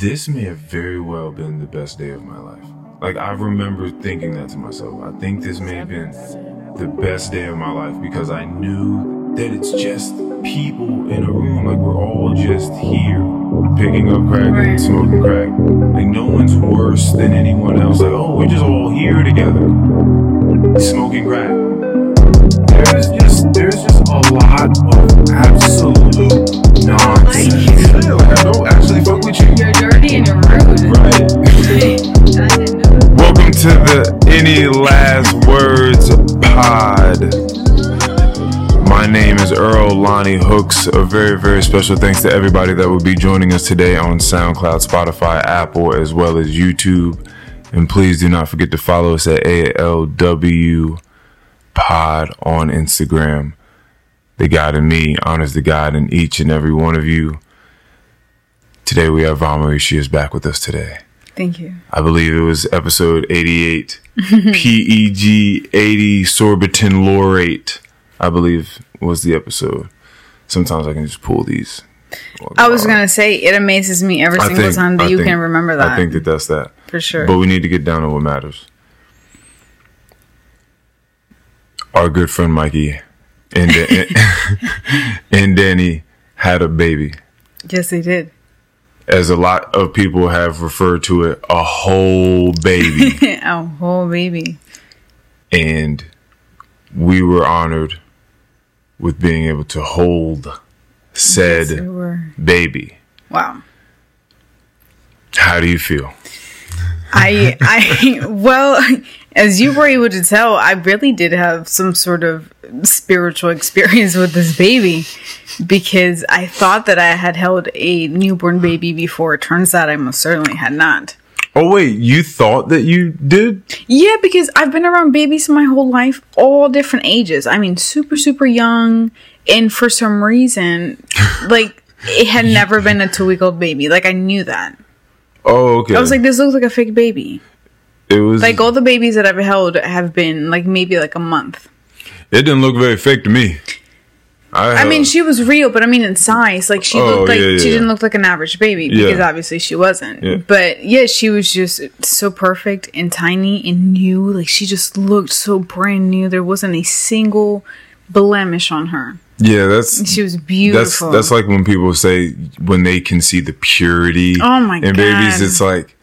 this may have very well been the best day of my life. Like I remember thinking that to myself. I think this may have been the best day of my life because I knew that it's just people in a room. Like we're all just here picking up crack and smoking crack. Like no one's worse than anyone else. Like, oh, we're just all here together. Smoking crack. There's just there's just a lot of absolute nonsense. Any Last Words Pod. My name is Earl Lonnie Hooks. A very, very special thanks to everybody that will be joining us today on SoundCloud, Spotify, Apple, as well as YouTube. And please do not forget to follow us at ALW Pod on Instagram. The God in me honors the God in each and every one of you. Today we have Von Marie. She is back with us today. Thank you. I believe it was episode 88. PEG 80 sorbitan laurate, I believe was the episode. Sometimes I can just pull these. I was gonna say it amazes me every I single think- time that I you think- can remember that. I think that that's that. for sure. But we need to get down to what matters. Our good friend Mikey and, and Danny had a baby. yes, they did. As a lot of people have referred to it, a whole baby. a whole baby. and we were honored with being able to hold said Yes, were. baby. Wow. How do you feel? I I well, as you were able to tell, I really did have some sort of spiritual experience with this baby because I thought that I had held a newborn baby before. It turns out I most certainly had not. Oh wait, you thought that you did? Yeah, because I've been around babies my whole life, all different ages. I mean, super, super young. And for some reason, like, it had never been a two week old baby. Like, I knew that. Oh, okay. I was like, this looks like a fake baby. It was Like, all the babies that I've held have been, like, maybe like a month. it didn't look very fake to me. I, I mean, she was real, but I mean, in size, like, she Oh, looked like, yeah, yeah, she didn't look like an average baby because Yeah. obviously she wasn't. But yeah, she was just so perfect and tiny and new. Like, she just looked so brand new. There wasn't a single blemish on her. yeah, that's She was beautiful. that's like when people say when they can see the purity Oh my in babies. It's like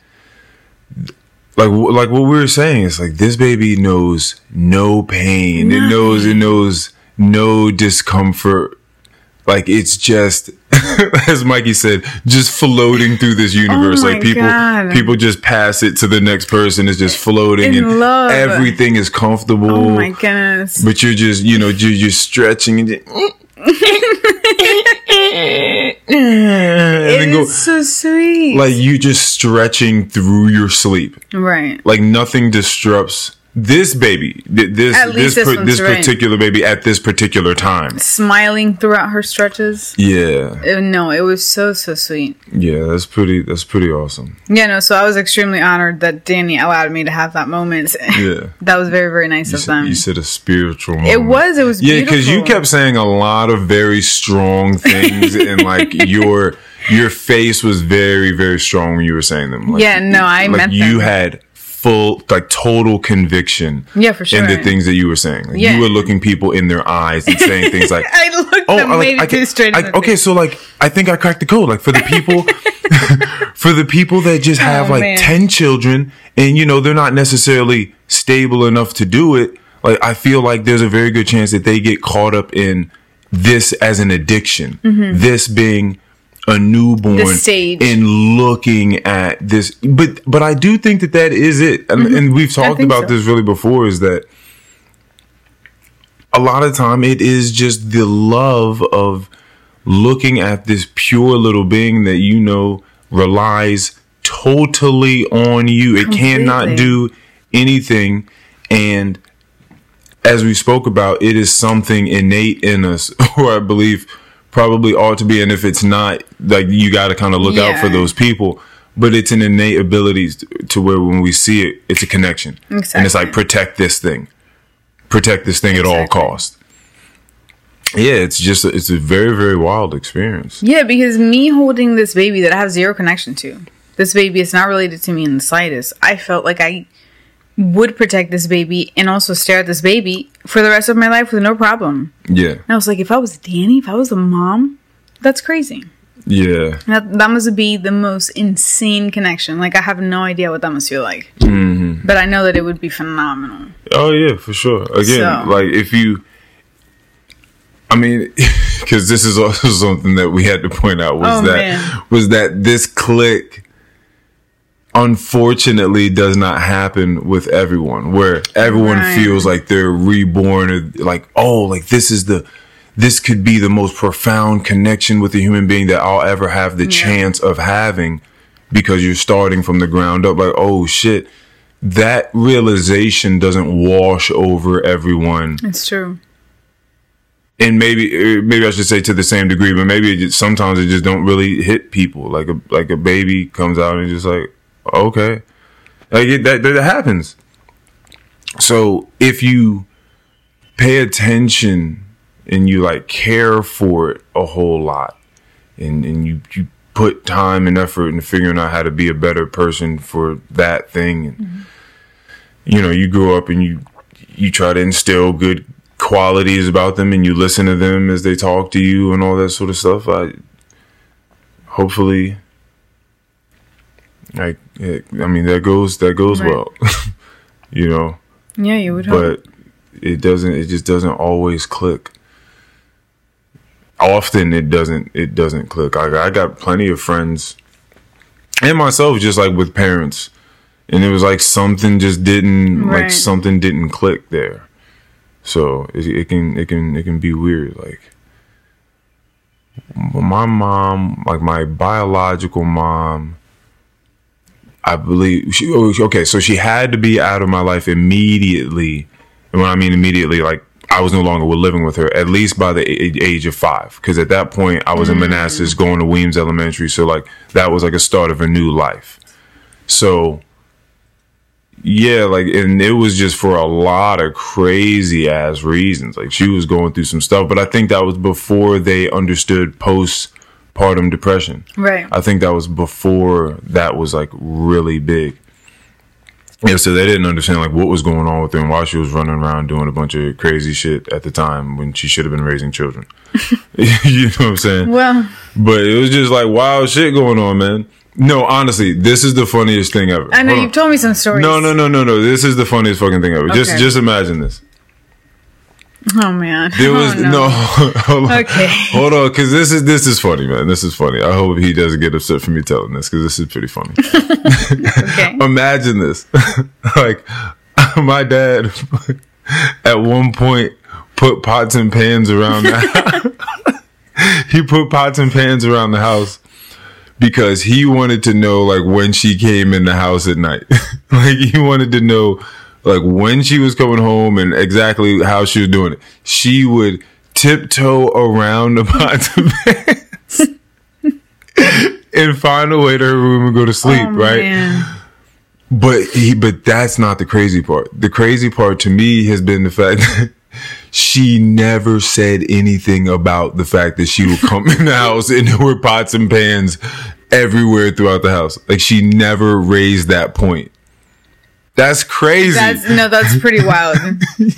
like like what we were saying. is like this baby knows no pain. It knows it knows no discomfort. Like it's just as Mikey said, just floating through this universe. Oh like people God. people just pass it to the next person. It's just floating In and love. everything is comfortable. oh my goodness. But you're just, you know, you're, you're stretching and, just, and It go is so sweet. like you just stretching through your sleep. right. Like nothing disrupts this baby, this At this this par- this right. particular baby at this particular time. Smiling throughout her stretches. Yeah, Uh, No, it was so, so sweet. yeah, that's pretty. That's pretty awesome. Yeah, no, so I was extremely honored that Danny allowed me to have that moment. Yeah, that was very, very nice you, of said, them. you said a spiritual. Moment. It was, it was Yeah, because you kept saying a lot of very strong things, and like your your face was very very strong when you were saying them. Like, Yeah, no, I like meant you them. had full like total conviction. Yeah, for sure In the things that you were saying, like, Yeah. you were looking people in their eyes and saying things like. I looked Oh, them I, maybe like, I too can, straight. I- okay, so like, I think I cracked the code. Like for the people, for the people that just have Oh, like man. ten children, and you know they're not necessarily stable enough to do it. Like I feel like there's a very good chance that they get caught up in this as an addiction. Mm-hmm. This being a newborn Mm-hmm. And looking at this, but but I do think that that is it, and, and we've talked Mm-hmm. about so. this really before. Is that a lot of time it is just the love of looking at this pure little being that you know relies totally on you. It cannot Completely. do anything. And as we spoke about, it is something innate in us, or I believe probably ought to be. And if it's not, like you got to kind of look out for those people. But it's an innate ability to where when we see it, it's a connection. And it's like, protect this thing. Protect this thing at all costs. Yeah, it's just, it's a very, very wild experience. Yeah, because me holding this baby that I have zero connection to, this baby is not related to me in the slightest. I felt like I would protect this baby and also stare at this baby for the rest of my life with no problem. Yeah. And I was like, if I was Danny, if I was the mom, that's crazy. Yeah. That, that must be the most insane connection. Like, I have no idea what that must feel like. hmm But I know that it would be phenomenal. Oh yeah, for sure. Again, So- like if you, I mean, because this is also something that we had to point out was Oh, that man. was that this click, unfortunately, does not happen with everyone. Where everyone Right. feels like they're reborn, or like oh, like this is the. This could be the most profound connection with a human being that I'll ever have the chance of having because you're starting from the ground up. Like, oh shit, that realization doesn't wash over everyone It's true. and maybe uh, maybe I should say to the same degree, but maybe it just, sometimes it just don't really hit people. Like a like a baby comes out and just like okay, like it, that that happens. So if you pay attention and you like care for it a whole lot, and and you you put time and effort into figuring out how to be a better person for that thing, and you know you grow up and you you try to instill good qualities about them and you listen to them as they talk to you and all that sort of stuff i hopefully like it, i mean that goes that goes Right. well you know? Yeah, you would hope. but it doesn't it just doesn't always click. Often it doesn't it doesn't click. I, I got plenty of friends and myself just like with parents and it was like something just didn't like something didn't click there. So it, it can it can it can be weird like my mom like my biological mom I believe she okay, so she had to be out of my life immediately. And when I mean immediately, like I was no longer living with her, at least by the age of five. Because at that point, I was in mm. Manassas going to Weems Elementary. So, like, that was like a start of a new life. So, yeah, like, and it was just for a lot of crazy ass reasons. Like, she was going through some stuff, but I think that was before they understood postpartum depression. Right. I think that was before that was like really big. Yeah, so they didn't understand like what was going on with her and why she was running around doing a bunch of crazy shit at the time when she should have been raising children. you know what I'm saying? Well, But it was just like wild shit going on, man. No, honestly, this is the funniest thing ever. I know Hold you've told me some stories. No, no, no, no, no. This is the funniest fucking thing ever. Just, just imagine this. Oh man. There oh, was Oh, no. hold on. Okay. Hold on, because this is this is funny, man. This is funny. I hope he doesn't get upset for me telling this, because this is pretty funny. Okay. Imagine this, like my dad at one point put pots and pans around the. he put pots and pans around the house because he wanted to know like when she came in the house at night. like he wanted to know like when she was coming home and exactly how she was doing it. She would tiptoe around the pots and pans and find a way to her room and go to sleep, Oh, right? man. But he, but that's not the crazy part. The crazy part to me has been the fact that she never said anything about the fact that she would come in the house and there were pots and pans everywhere throughout the house. Like she never raised that point. That's crazy. That's no, that's pretty wild. you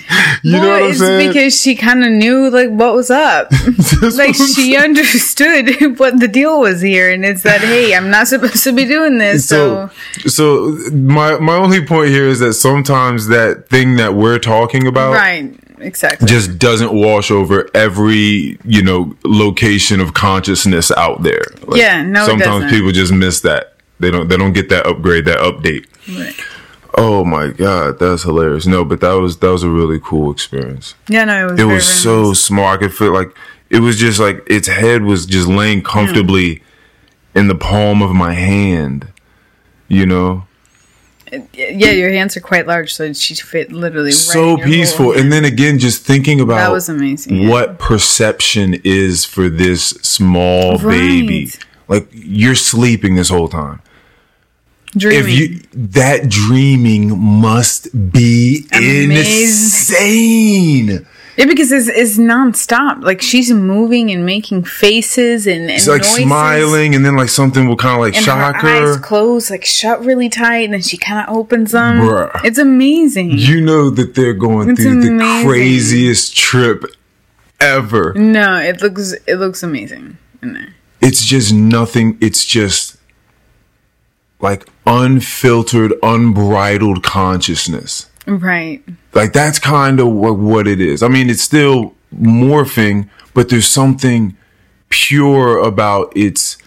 know well, what I'm it's saying? because she kind of knew like what was up. Like she understood what the deal was here, and it's that hey, I'm not supposed to be doing this. So, so so my my only point here is that sometimes that thing that we're talking about right, exactly. just doesn't wash over every you know location of consciousness out there. Like, Yeah, no, Sometimes people just miss that. They don't. They don't get that upgrade, that update. Right. Oh my god, that's hilarious. No, but that was that was a really cool experience. Yeah, no, it was. It was so nice. smart. I could feel like it was just like its head was just laying hmm. comfortably in the palm of my hand. You know, Yeah, your hands are quite large, so she fit literally. Right so peaceful. And then again, just thinking about that was amazing. yeah. what perception is for this small Right. baby. Like you're sleeping this whole time. Dreaming. if you that dreaming must be Amazing. insane. yeah, because it's, it's nonstop. Like she's moving and making faces and, and It's like noises. smiling, and then like something will kind of like and shock her her. eyes closed, like shut really tight, and then she kind of opens them. Bruh. It's amazing. You know that they're going It's through the craziest trip ever. no, it looks it looks amazing in there. It's just nothing. It's just like unfiltered, unbridled consciousness. Right. Like that's kind of what, what it is. I mean, it's still morphing, but there's something pure about its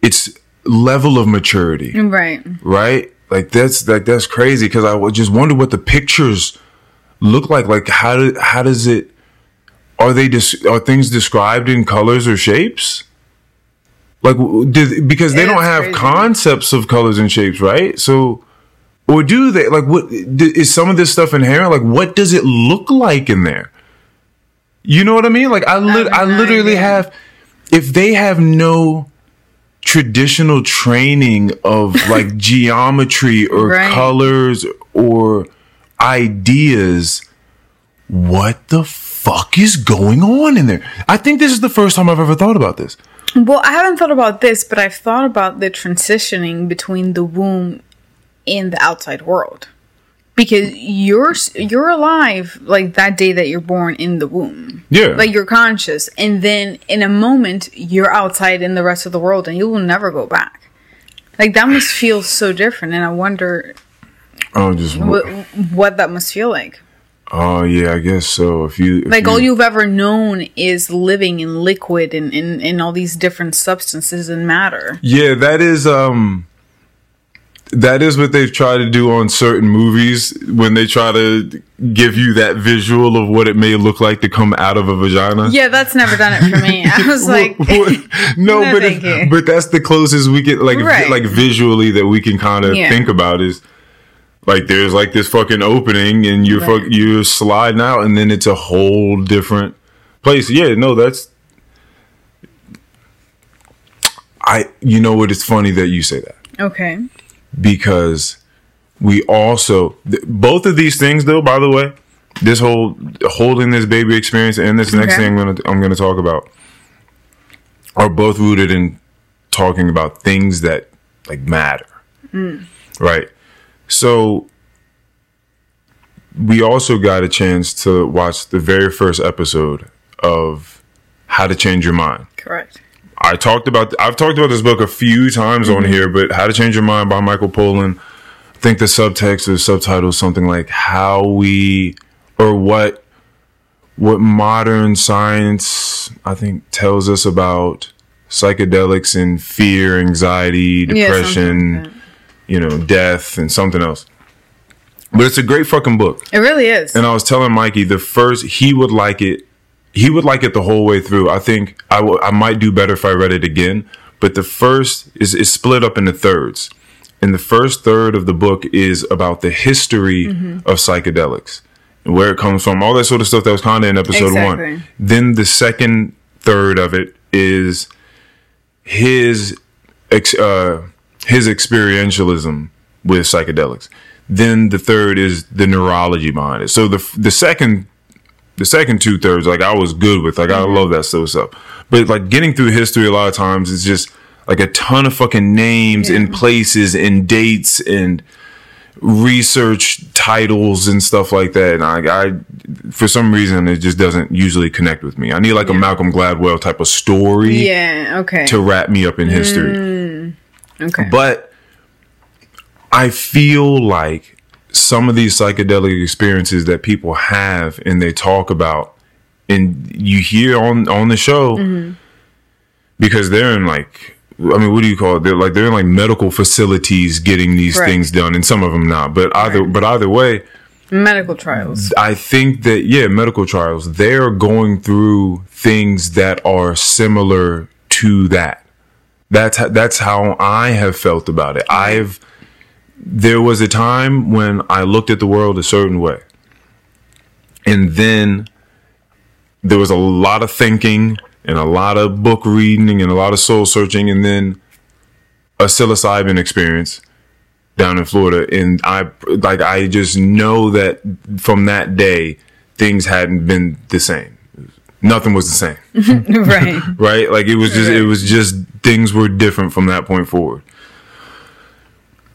its level of maturity, Right. right? Like that's like that's crazy because I just wonder what the pictures look like. Like how do how does it? Are they des- are things described in colors or shapes? Like because they Yeah, don't have crazy. concepts of colors and shapes, right? So or do they like what is some of this stuff inherent like what does it look like in there you know what i mean like i have i literally have if they have no traditional training of like geometry or Right. colors or ideas what the fuck is going on in there i think this is the first time i've ever thought about this Well, I haven't thought about this, but I've thought about the transitioning between the womb and the outside world. Because you're you're alive like that day that you're born in the womb. yeah Like you're conscious and then in a moment you're outside in the rest of the world and you will never go back. Like that must feel so different and I wonder oh just what, what that must feel like. Oh yeah i guess so if you if Like you- all you've ever known is living in liquid and in, in all these different substances and matter. Yeah, that is um that is what they've tried to do on certain movies when they try to give you that visual of what it may look like to come out of a vagina. Yeah, that's never done it for me. I was like, no, No, but you. but that's the closest we get like Right. like visually that we can kind of Yeah. think about is like there's like this fucking opening and you're Right. fuck, you're sliding out and then it's a whole different place. Yeah, no, that's I you know what? It's funny that you say that. Okay, because we also th- both of these things though by the way this whole holding this baby experience and this next thing I'm gonna I'm gonna talk about are both rooted in talking about things that like matter. Mm. Right so we also got a chance to watch the very first episode of how to change your mind correct. I talked about I've talked about this book a few times on mm-hmm. here, but How to Change Your Mind by Michael Pollan. I think the subtext or subtitle is something like how we or what what modern science I think tells us about psychedelics and fear, anxiety, depression, like that. You know, death and something else. But it's a great fucking book. It really is. And I was telling Mikey the first he would like it. He would like it the whole way through. I think I I might do better if I read it again. But the first is is split up into thirds, and the first third of the book is about the history of psychedelics and where it comes from, all that sort of stuff that was kind of in episode Exactly. one. Then the second third of it is his ex, uh, his experientialism with psychedelics. Then the third is the neurology behind it. So the the second the second two thirds, like I was good with, like I mm-hmm. love that stuff. But like getting through history, a lot of times it's just like a ton of fucking names and places and dates and research titles and stuff like that. And I, I, for some reason, it just doesn't usually connect with me. I need like a Malcolm Gladwell type of story yeah. Okay. to wrap me up in history. Mm. Okay. But I feel like some of these psychedelic experiences that people have and they talk about and you hear on on the show Mm-hmm. because they're in like I mean, what do you call it? They're like they're in like medical facilities getting these Right. things done, and some of them not. But either, Right. but either way, Medical trials. I think that yeah, medical trials they're going through things that are similar to that. That's ho- that's how I have felt about it. I've there was a time when I looked at the world a certain way, and then there was a lot of thinking and a lot of book reading and a lot of soul searching, and then a psilocybin experience down in Florida, and I like I just know that from that day things hadn't been the same. Nothing was the same, right. right? Like it was just it was just things were different from that point forward.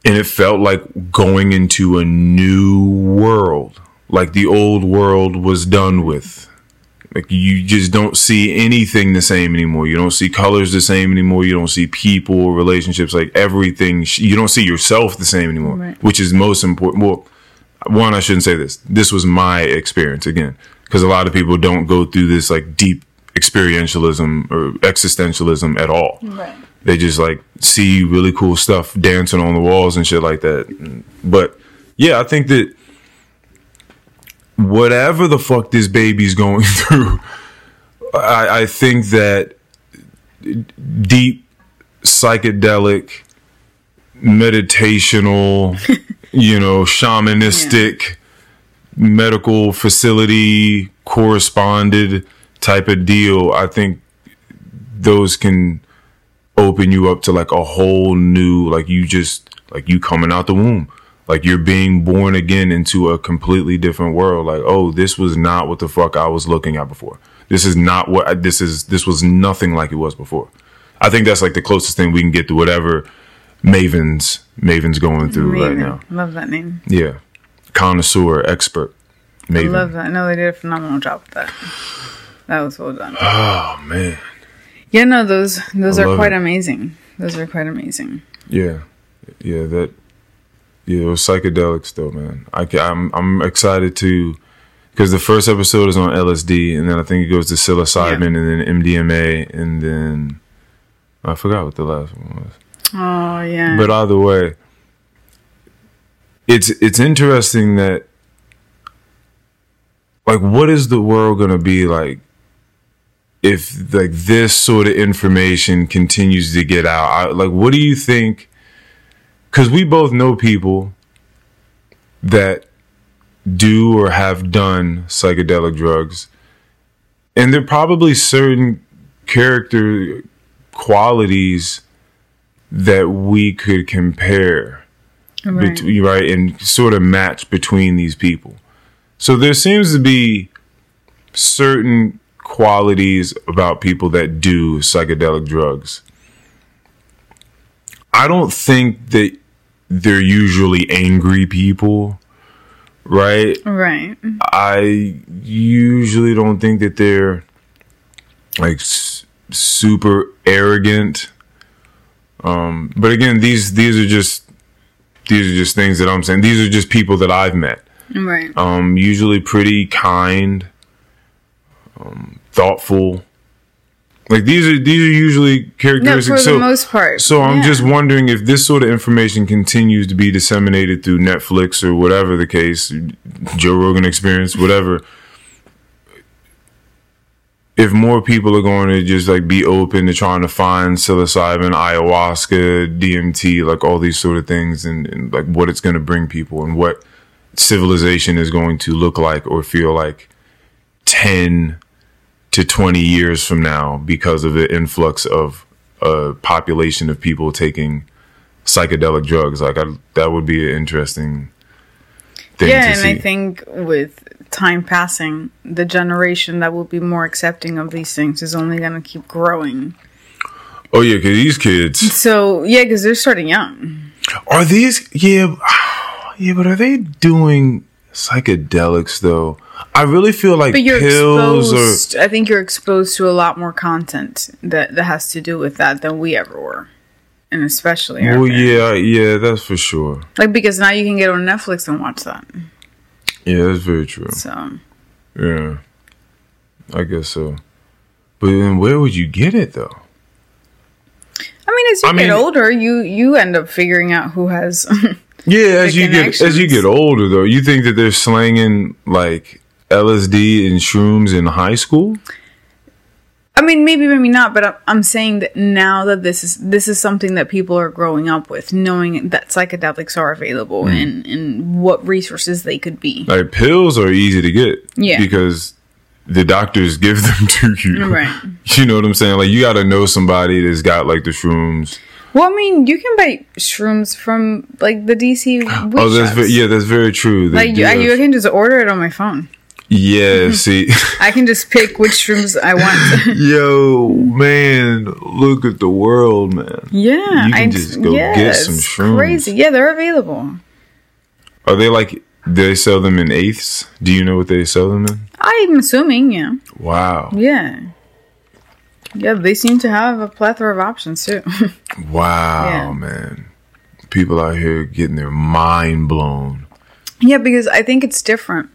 And it felt like going into a new world. Like the old world was done with. Like you just don't see anything the same anymore. You don't see colors the same anymore. You don't see people, relationships, like everything. You don't see yourself the same anymore, Right. which is most important. Well, one, I shouldn't say this. This was my experience again, because a lot of people don't go through this like deep experientialism or existentialism at all. Right. They just like see really cool stuff dancing on the walls and shit like that. But yeah, I think that whatever the fuck this baby's going through, I, I think that deep psychedelic, meditational, you know, shamanistic, medical facility corresponded type of deal, I think those can open you up to like a whole new like you just like you coming out the womb. Like you're being born again into a completely different world. Like oh this was not what the fuck i was looking at before. This is not what I, this is this was nothing like it was before. I think that's like the closest thing we can get to whatever maven's maven's going through right now. Love that name. yeah connoisseur expert I love that. No, they did a phenomenal job with that. That was well done. oh man Yeah, no, those those I are quite it. amazing. Those are quite amazing. Yeah, yeah, that yeah, it was psychedelics though, man. I ca- I'm I'm excited to because the first episode is on LSD, and then I think it goes to psilocybin, and then MDMA, and then I forgot what the last one was. Oh yeah. But either way, it's it's interesting that like what is the world gonna be like if like this sort of information continues to get out? I, like, what do you think? Because we both know people that do or have done psychedelic drugs, and there are probably certain character qualities that we could compare right. between right and sort of match between these people. So there seems to be certain qualities about people that do psychedelic drugs. I don't think that they're usually angry people, right? right. I usually don't think that they're like s- super arrogant. Um, but again, these these are just these are just things that I'm saying. These are just people that I've met. Right. Um, usually pretty kind, um, thoughtful. Like these are these are usually characteristics. No, for the most part. so I'm yeah. just wondering if this sort of information continues to be disseminated through Netflix or whatever the case, Joe Rogan Experience, whatever. If more people are going to just like be open to trying to find psilocybin, ayahuasca, DMT, like all these sort of things, and, and like what it's going to bring people and what civilization is going to look like or feel like 10 to 20 years from now because of the influx of a population of people taking psychedelic drugs. Like I, that would be an interesting thing yeah, and see. I think with time passing, the generation that will be more accepting of these things is only going to keep growing. oh yeah, because these kids So yeah, because they're starting young. are these yeah yeah, but are they doing psychedelics though? I really feel like But you're pills or exposed. I think you're exposed to a lot more content that that has to do with that than we ever were, and especially well, yeah, yeah, that's for sure. like because now you can get on Netflix and watch that. Yeah, that's very true. So Yeah, I guess so. But then where would you get it though? I mean, as you I get mean- older, you you end up figuring out who has. Yeah, as you get as you get older though, you think that they're slanging like LSD and shrooms in high school? I mean, maybe, maybe not, but I'm, I'm saying that now that this is this is something that people are growing up with, knowing that psychedelics are available Hmm. and and what resources they could be. Like pills are easy to get, Yeah. because the doctors give them to you. Right. You know what I'm saying? Like you got to know somebody that's got like the shrooms Well, I mean, you can buy shrooms from like the DC. Oh, that's ve- yeah, that's very true. They Like you, have- you can just order it on my phone. Yeah, see, I can just pick which shrooms I want. yo, man, look at the world, man. yeah, You can I just go get some shrooms. Crazy. Yeah, they're available. Are they like? Do they sell them in eighths? Do you know what they sell them in? I'm assuming. Yeah. Wow, Yeah. Yeah, they seem to have a plethora of options too. wow, Yeah. man. People out here getting their mind blown. yeah, because I think it's different.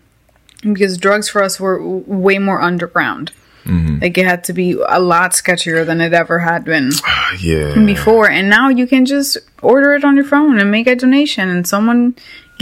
Because drugs for us were way more underground. Mm-hmm. Like it had to be a lot sketchier than it ever had been Yeah, before. And now you can just order it on your phone and make a donation, and someone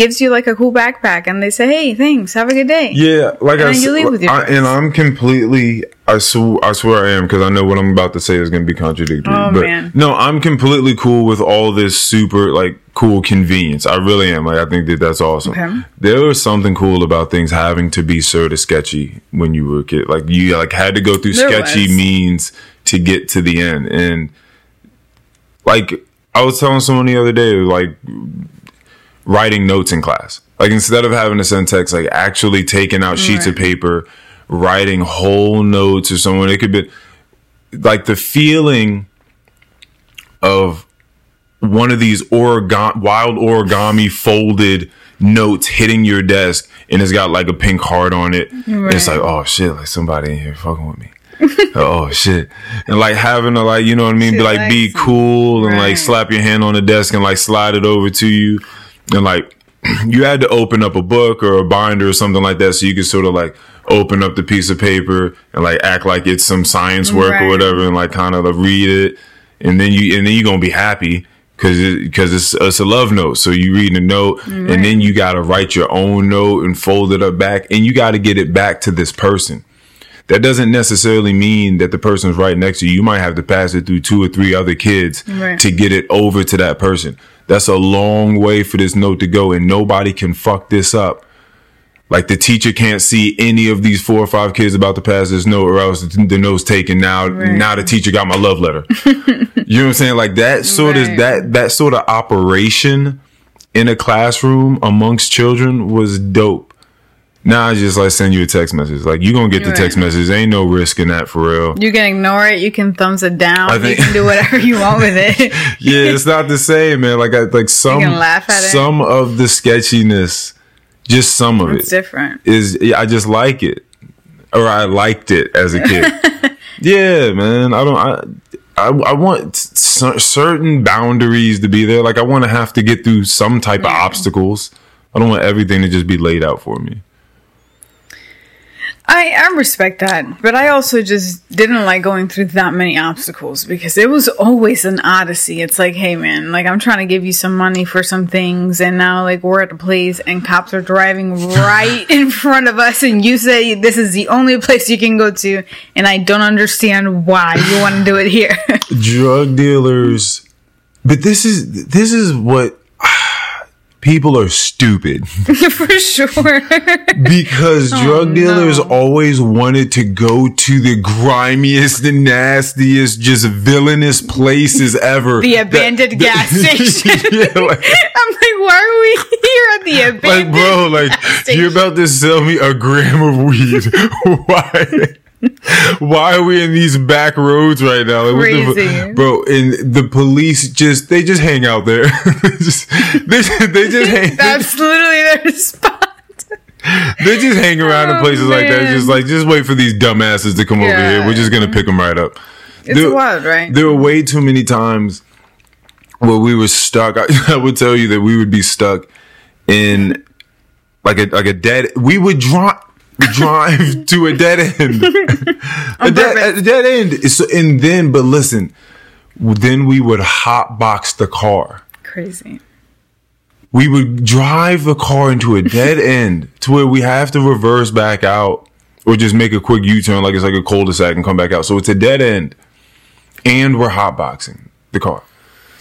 gives you like a cool backpack, and they say, "Hey, thanks, have a good day." Yeah, like And I, you leave with your I- and I'm completely. I sw- I swear I am because I know what I'm about to say is going to be contradictory. Oh, but man. no, I'm completely cool with all this super like cool convenience. I really am. Like I think that that's awesome. Okay. There was something cool about things having to be sort of sketchy when you were a kid. Like you like had to go through There sketchy was. means to get to the end, and like I was telling someone the other day, like writing notes in class. Like instead of having to send text, like actually taking out sheets of paper, writing whole notes or someone. It could be like the feeling of one of these origami, wild origami folded notes hitting your desk, and it's got like a pink heart on it. It's like, oh shit, like somebody in here fucking with me. oh shit, and like having to like, you know what I mean, be like be cool and like slap your hand on the desk and like slide it over to you, and like you had to open up a book or a binder or something like that so you could sort of like open up the piece of paper and like act like it's some science work or whatever and like kind of like read it and then you and then you're gonna be happy because because it's, it's a love note so you read a note mm-hmm. and then you got to write your own note and fold it up back and you got to get it back to this person that doesn't necessarily mean that the person's right next to you. You might have to pass it through two or three other kids Right. to get it over to that person. That's a long way for this note to go, and nobody can fuck this up. Like the teacher can't see any of these four or five kids about to pass this note, or else the, note's taken. Now, Right. now the teacher got my love letter. you know what I'm saying? Like that sort of that that sort of operation in a classroom amongst children was dope. Now I just like send you a text message. Like you gonna get the Right. text message. Ain't no risk in that for real. You can ignore it. You can thumbs it down. I think- you can do whatever you want with it. yeah, it's not the same, man. Like I like some can laugh at it. some of the sketchiness, just some of it. it's it different. is I just like it. Or I liked it as a kid. yeah, man. I don't I I, I want c- certain boundaries to be there. Like I want to have to get through some type of obstacles. I don't want everything to just be laid out for me. I, I respect that, but I also just didn't like going through that many obstacles because it was always an odyssey. It's like, hey man, like I'm trying to give you some money for some things, and now like we're at a place and cops are driving right in front of us, and you say this is the only place you can go to, and I don't understand why you want to do it here. drug dealers but this is this is what people are stupid for sure. because oh, drug dealers no. always wanted to go to the grimiest the nastiest just villainous places ever The abandoned gas station. yeah, like, I'm like, why are we here at the abandoned like bro like you're about to sell me a gram of weed why why are we in these back roads right now? Like, the bro. And the police just they just hang out there. Just- they, they just hang. That's literally their spot. They just hang around in Oh, places like that. man. Just like just wait for these dumbasses to come over here. We're just gonna pick them right up. It's There- wild, right? There were way too many times where we were stuck. I, I would tell you that we would be stuck in like a like a dead. We would drive drive to a dead end. a, dead, a dead end. So, and then, but listen, then we would hotbox the car. Crazy. We would drive the car into a dead end to where we have to reverse back out or just make a quick U turn like it's like a cul-de-sac and come back out. So it's a dead end. And we're hotboxing the car.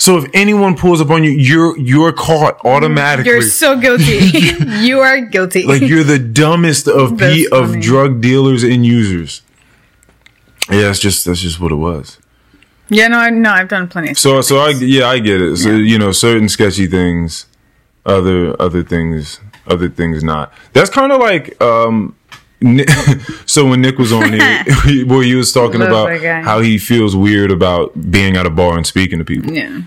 So if anyone pulls up on you, you're you're caught automatically. You're so guilty. you are guilty. like you're the dumbest of p of drug dealers and users. Yeah, that's just that's just what it was. Yeah, no, I no, I've done plenty. Of So so I yeah I get it. So you know certain sketchy things, other other things other things not. That's kind of like um. So when Nick was on here, where he was talking Love about how he feels weird about being at a bar and speaking to people. yeah,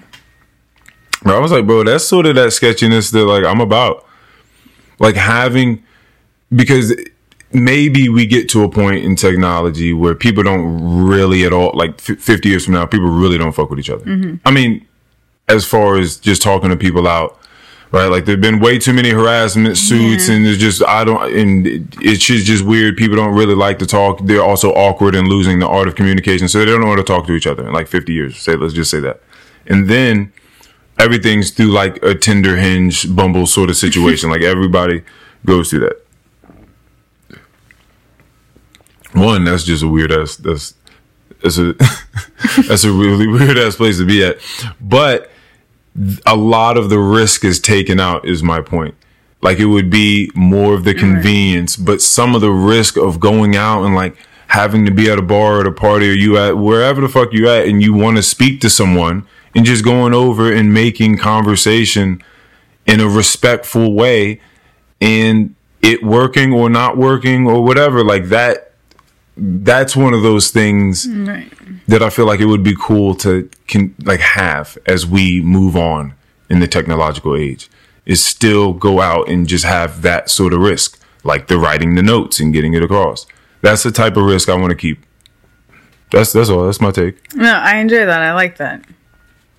Bro, I was like, bro, that's sort of that sketchiness that like I'm about. Like having because maybe we get to a point in technology where people don't really at all like f- 50 years from now people really don't fuck with each other. I mean, as far as just talking to people out, right? Like there've been way too many harassment suits and it's just I don't and it- it's just just weird. People don't really like to talk. They're also awkward and losing the art of communication. So they don't know how to talk to each other in like 50 years. Say let's just say that. And then everything's through like a Tinder hinge bumble sort of situation. like everybody goes through that. One, that's just a weird ass that's that's a that's a really weird ass place to be at. But a lot of the risk is taken out is my point. Like it would be more of the convenience, but some of the risk of going out and like having to be at a bar or at a party or you at wherever the fuck you at and you want to speak to someone and just going over and making conversation in a respectful way and it working or not working or whatever like that that's one of those things right. that I feel like it would be cool to can like have as we move on in the technological age is still go out and just have that sort of risk like the writing the notes and getting it across that's the type of risk I want to keep that's that's all that's my take No, I enjoy that. I like that.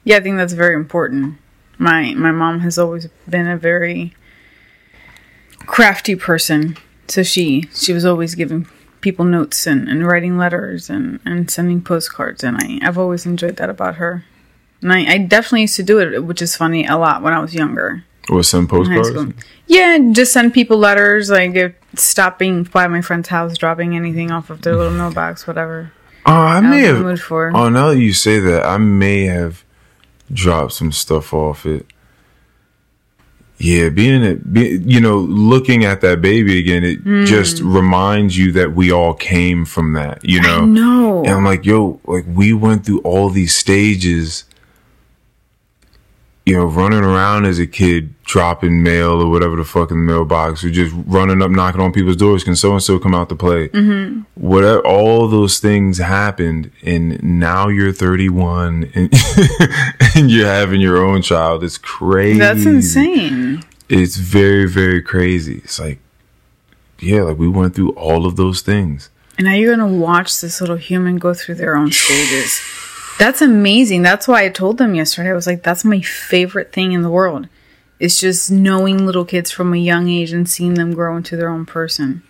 Yeah, I think that's very important. My my mom has always been a very crafty person. So she she was always giving people notes and, and writing letters and, and sending postcards and I, I've always enjoyed that about her. And I, I definitely used to do it, which is funny, a lot when I was younger. or send postcards. Yeah, just send people letters, like if stopping by my friend's house, dropping anything off of their little mailbox, whatever. oh I I may was in the have oh now that you say that I may have dropped some stuff off it yeah being it be, you know looking at that baby again it hmm. just reminds you that we all came from that you know know. And I'm like, yo, like we went through all these stages, you know, running around as a kid, dropping mail or whatever the fuck in the mailbox, or just running up, knocking on people's doors. Can so and so come out to play? Mm-hmm. Whatever, all those things happened, and now you're 31 and, and you're having your own child. It's crazy. That's insane. It's very, very crazy. It's like, yeah, like we went through all of those things. And now you're gonna watch this little human go through their own stages. That's amazing. That's why I told them yesterday. I was like, that's my favorite thing in the world. It's just knowing little kids from a young age and seeing them grow into their own person.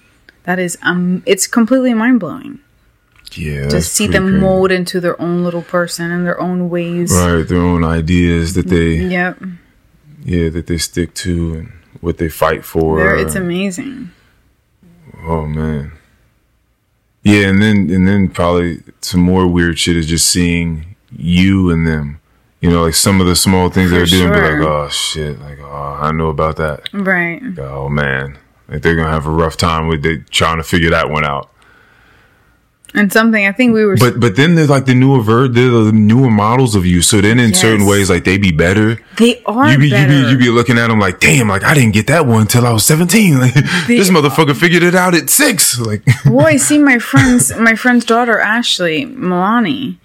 That is um it's completely mind blowing. Yeah, To see them mold into their own little person and their own ways. right their own ideas that they Yep. yeah that they stick to and what they fight for They're, it's amazing. oh man yeah and then and then probably some more weird shit is just seeing you and them. You know like some of the small things For they're doing be like oh shit like oh i know about that. Right. oh man. Like they're gonna have a rough time with they trying to figure that one out And something I think we were but but then there's like the newer ver- the newer models of you so then in certain ways like they be better they are you be, you better. be you be looking at them like, damn, like I didn't get that one until I was seventeen. Like this motherfucker figured it out at six. Like Well, I see my friend's my friend's daughter Ashley Milani,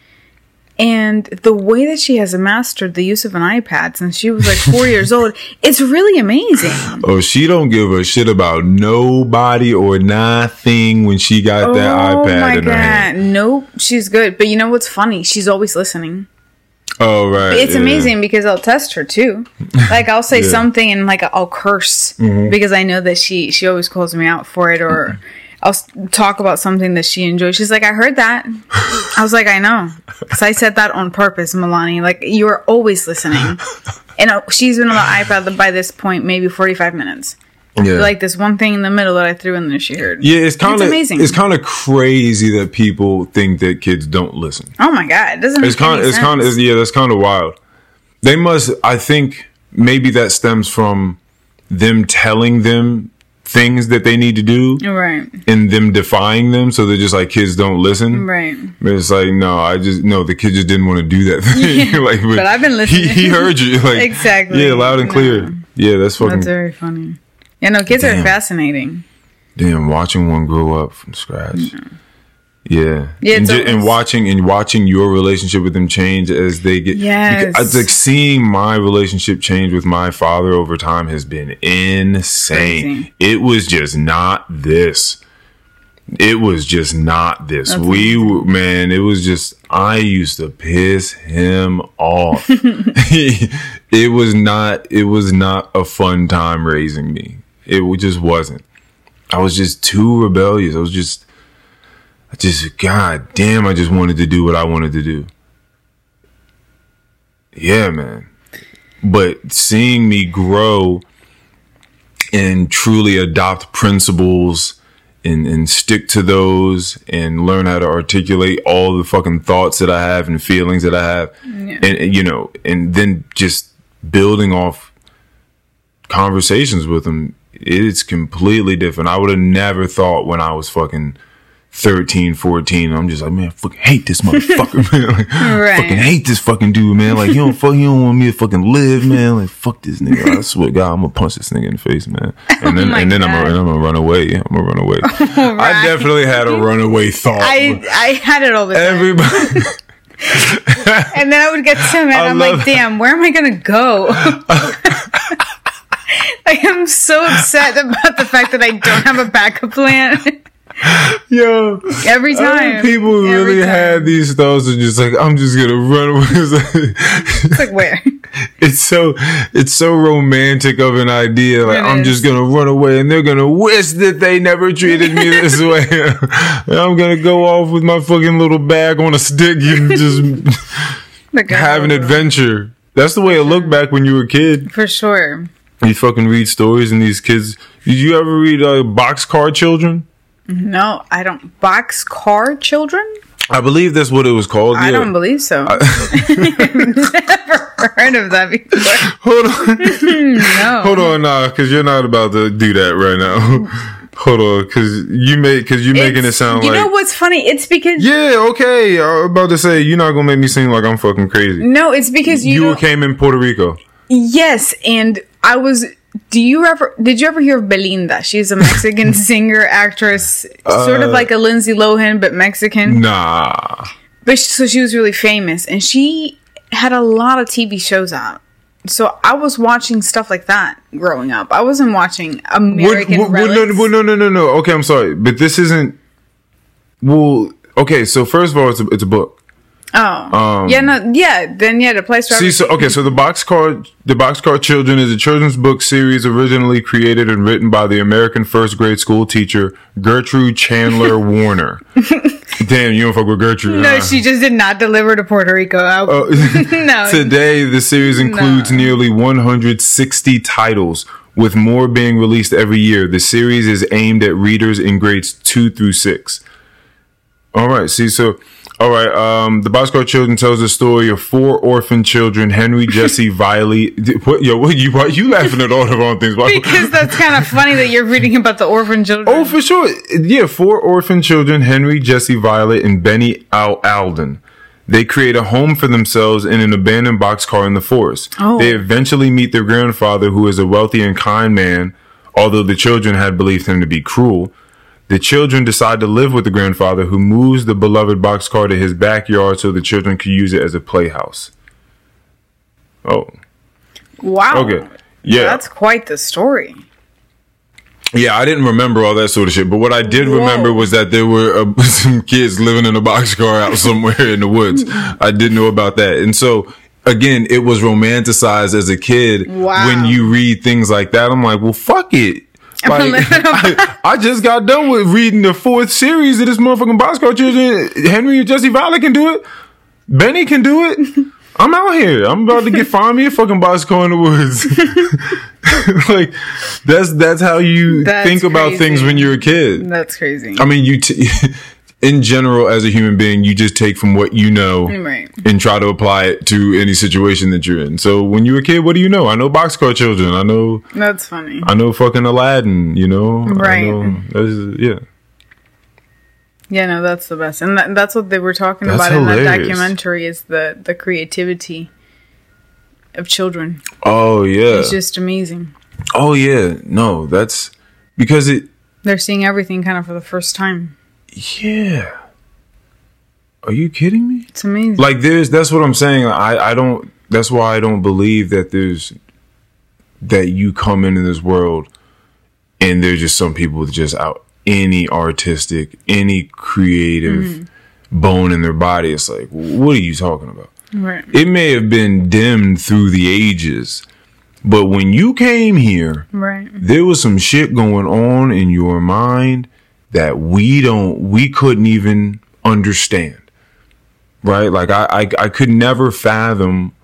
and the way that she has mastered the use of an iPad since she was like four years old, it's really amazing. oh, she don't give a shit about nobody or nothing when she got that oh iPad my in her hand. god, nope, she's good. But you know what's funny? She's always listening. Oh right, It's yeah. amazing because I'll test her too. Like I'll say Yeah. Mm-hmm. something and like I'll curse because I know that she she always calls me out for it or I'll talk about something that she enjoys. She's like, I heard that. I was like, I know, because I said that on purpose, Milani. Like you are always listening, and uh, she's been on the iPad by this point maybe forty five minutes. Yeah, Like this one thing in the middle that I threw in there, she heard. yeah, it's kind of amazing. It's kind of crazy that people think that kids don't listen. Oh my god, it doesn't. It's make kind of, it's kind of, yeah, that's kind of wild. They must, I think, maybe that stems from them telling them things that they need to do Right. and them defying them. So they're just like kids don't listen. Right. But it's like, no, I just, no, the kid just didn't want to do that thing. like, but I've been listening. he heard you. Like, Exactly. Yeah, loud and No. clear. Yeah, that's fucking, That's very funny. Yeah, no, kids Damn. are fascinating. damn, watching one grow up from scratch. Yeah. Yeah, and, and watching and watching your relationship with them change as they get. Because It's like seeing my relationship change with my father over time has been insane. Crazy. It was just not this. It was just not this. That's we were, man, it was just, I used to piss him off. it was not, it was not a fun time raising me. It just wasn't. I was just too rebellious. I was just, I just, god damn, I just wanted to do what I wanted to do. Yeah, man. But seeing me grow and truly adopt principles and, and stick to those and learn how to articulate all the fucking thoughts that I have and feelings that I have. And, and, you know, and then just building off conversations with them, it's completely different. I would have never thought when I was fucking 13, 14, I'm just like, man, I fucking hate this motherfucker, man. Like, Right. fucking hate this fucking dude, man. Like, you don't fuck, you don't want me to fucking live, man. Like, fuck this nigga. I swear to God, I'm gonna punch this nigga in the face, man. Oh and then, Oh and then I'm gonna, I'm gonna run away. I'm gonna run away. I definitely had a runaway thought. I I had it all the time. Everybody, And then I would get so mad. I I'm love- like, damn, where am I gonna go? like, I'm so upset about the fact that I don't have a backup plan yo, every I time. people Every really time. had these thoughts of just like, I'm just gonna run away. It's like- where? it's so it's so romantic of an idea. Like It I'm is. just gonna run away, and they're gonna wish that they never treated me this way. I'm gonna go off with my fucking little bag on a stick and just have an adventure. That's the way it looked back when you were a kid. For sure. You fucking read stories, and these kids. Did you ever read uh, Boxcar Children? No, I don't. Box car children? I believe that's what it was called. I yeah. don't believe so. I've never heard of that before. Hold on. No. Hold on, nah, because you're not about to do that right now. Hold on, because you make because you're making it sound you like know what's funny? It's because yeah, okay. I was about to say you're not gonna make me seem like I'm fucking crazy. no, it's because you, You, came in Puerto Rico. yes, and I was. Do you ever? Did you ever hear of Belinda? She's a Mexican singer, actress, sort of Uh, like a Lindsay Lohan, but Mexican. Nah, But sh- so she was really famous, and she had a lot of TV shows out. So I was watching stuff like that growing up. I wasn't watching what, American what, what, no, no, no, no, no. Okay, I'm sorry, but this isn't. Well, okay. So first of all, it's a, it's a book. Oh, um, yeah, no, yeah. Then yeah, the place where See, so okay, so the Boxcar the Boxcar Children is a children's book series originally created and written by the American first grade school teacher Gertrude Chandler Warner. Damn, you don't fuck with Gertrude. no, huh? she just did not deliver to Puerto Rico. Oh, no, Today, the series includes nearly 160 titles, with more being released every year. The series is aimed at readers in grades two through six. All right, see, so, all right, um, the Boxcar Children tells the story of four orphan children: Henry, Jesse, Viley. What, yo, what you? Why you laughing at all the wrong things? Why, because that's kind of funny that you're reading about the orphan children. Oh, for sure. Yeah, four orphan children Henry, Jesse, Violet, and Benny Al- Alden. They create a home for themselves in an abandoned boxcar in the forest. Oh. They eventually meet their grandfather, who is a wealthy and kind man, although the children had believed him to be cruel. The children decide to live with the grandfather, who moves the beloved boxcar to his backyard so the children can use it as a playhouse. Oh, wow. okay. Yeah. That's quite the story. Yeah, I didn't remember all that sort of shit, but what I did Whoa. remember was that there were uh, some kids living in a boxcar out somewhere in the woods. I didn't know about that. And so, again, it was romanticized as a kid. Wow. When you read things like that, I'm like, well, fuck it. Like, I, I just got done with reading the fourth series of this motherfucking boxcar children. Henry and Jesse Violet can do it. Benny can do it. I'm out here. I'm about to get find me a fucking boxcar in the woods. like that's that's how you That's think about crazy. things when you're a kid. That's crazy. I mean, you. T- in general, as a human being, you just take from what you know Right. and try to apply it to any situation that you're in. So when you were a kid, what do you know? I know boxcar children. I know That's funny. I know fucking Aladdin, you know? I Right. know- that's- yeah. Yeah, no, that's the best, and that, that's what they were talking That's about in that documentary is the the creativity of children. Oh yeah. It's just amazing. oh yeah. No, that's because it They're seeing everything kind of for the first time. Yeah. Are you kidding me? It's amazing. Like there's that's what I'm saying. I I don't that's why I don't believe that there's that you come into this world and there's just some people that just out any artistic, any creative mm-hmm. bone in their body. It's like, what are you talking about? right. It may have been dimmed through the ages, but when you came here, Right. there was some shit going on in your mind that we don't we couldn't even understand right? Like i i, I could never fathom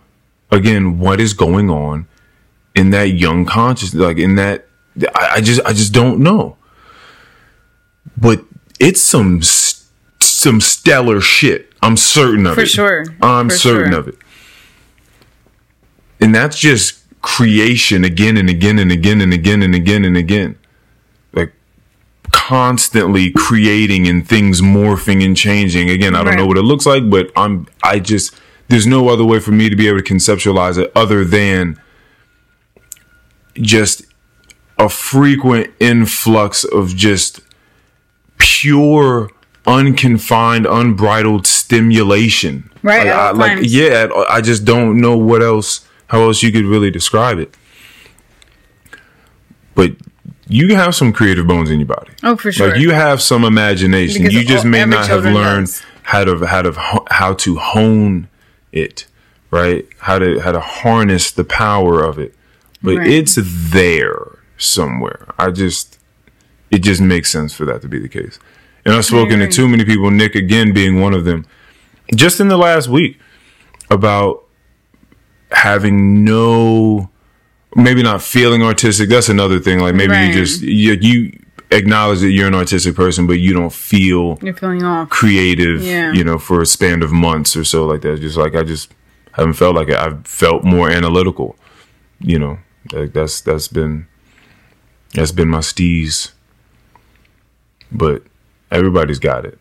again what is going on in that young conscious like in that I, I just i just don't know. But it's some some stellar shit. I'm certain of For it. For sure. i'm For certain sure. of it. And that's just creation again and again and again and again and again and again constantly creating and things morphing and changing. Again i don't know what it looks like but i'm i just there's no other way for me to be able to conceptualize it other than just a frequent influx of just pure unconfined unbridled stimulation. Right, like, I, like yeah i just don't know what else how else you could really describe it. But you have some creative bones in your body. Oh, for sure. like you have some imagination. Because you just all- may not have learned does. how to how to how to hone it right? How to how to harness the power of it. But Right. it's there somewhere. I just it just makes sense for that to be the case. And i've spoken to too many people nick again being one of them just in the last week about having no maybe not feeling artistic that's another thing like maybe Right. you just you, you acknowledge that you're an artistic person but you don't feel You're feeling off. creative Yeah. you know for a span of months or so like that just like i just haven't felt like it i've felt more analytical you know like that's that's been that's been my steez but everybody's got it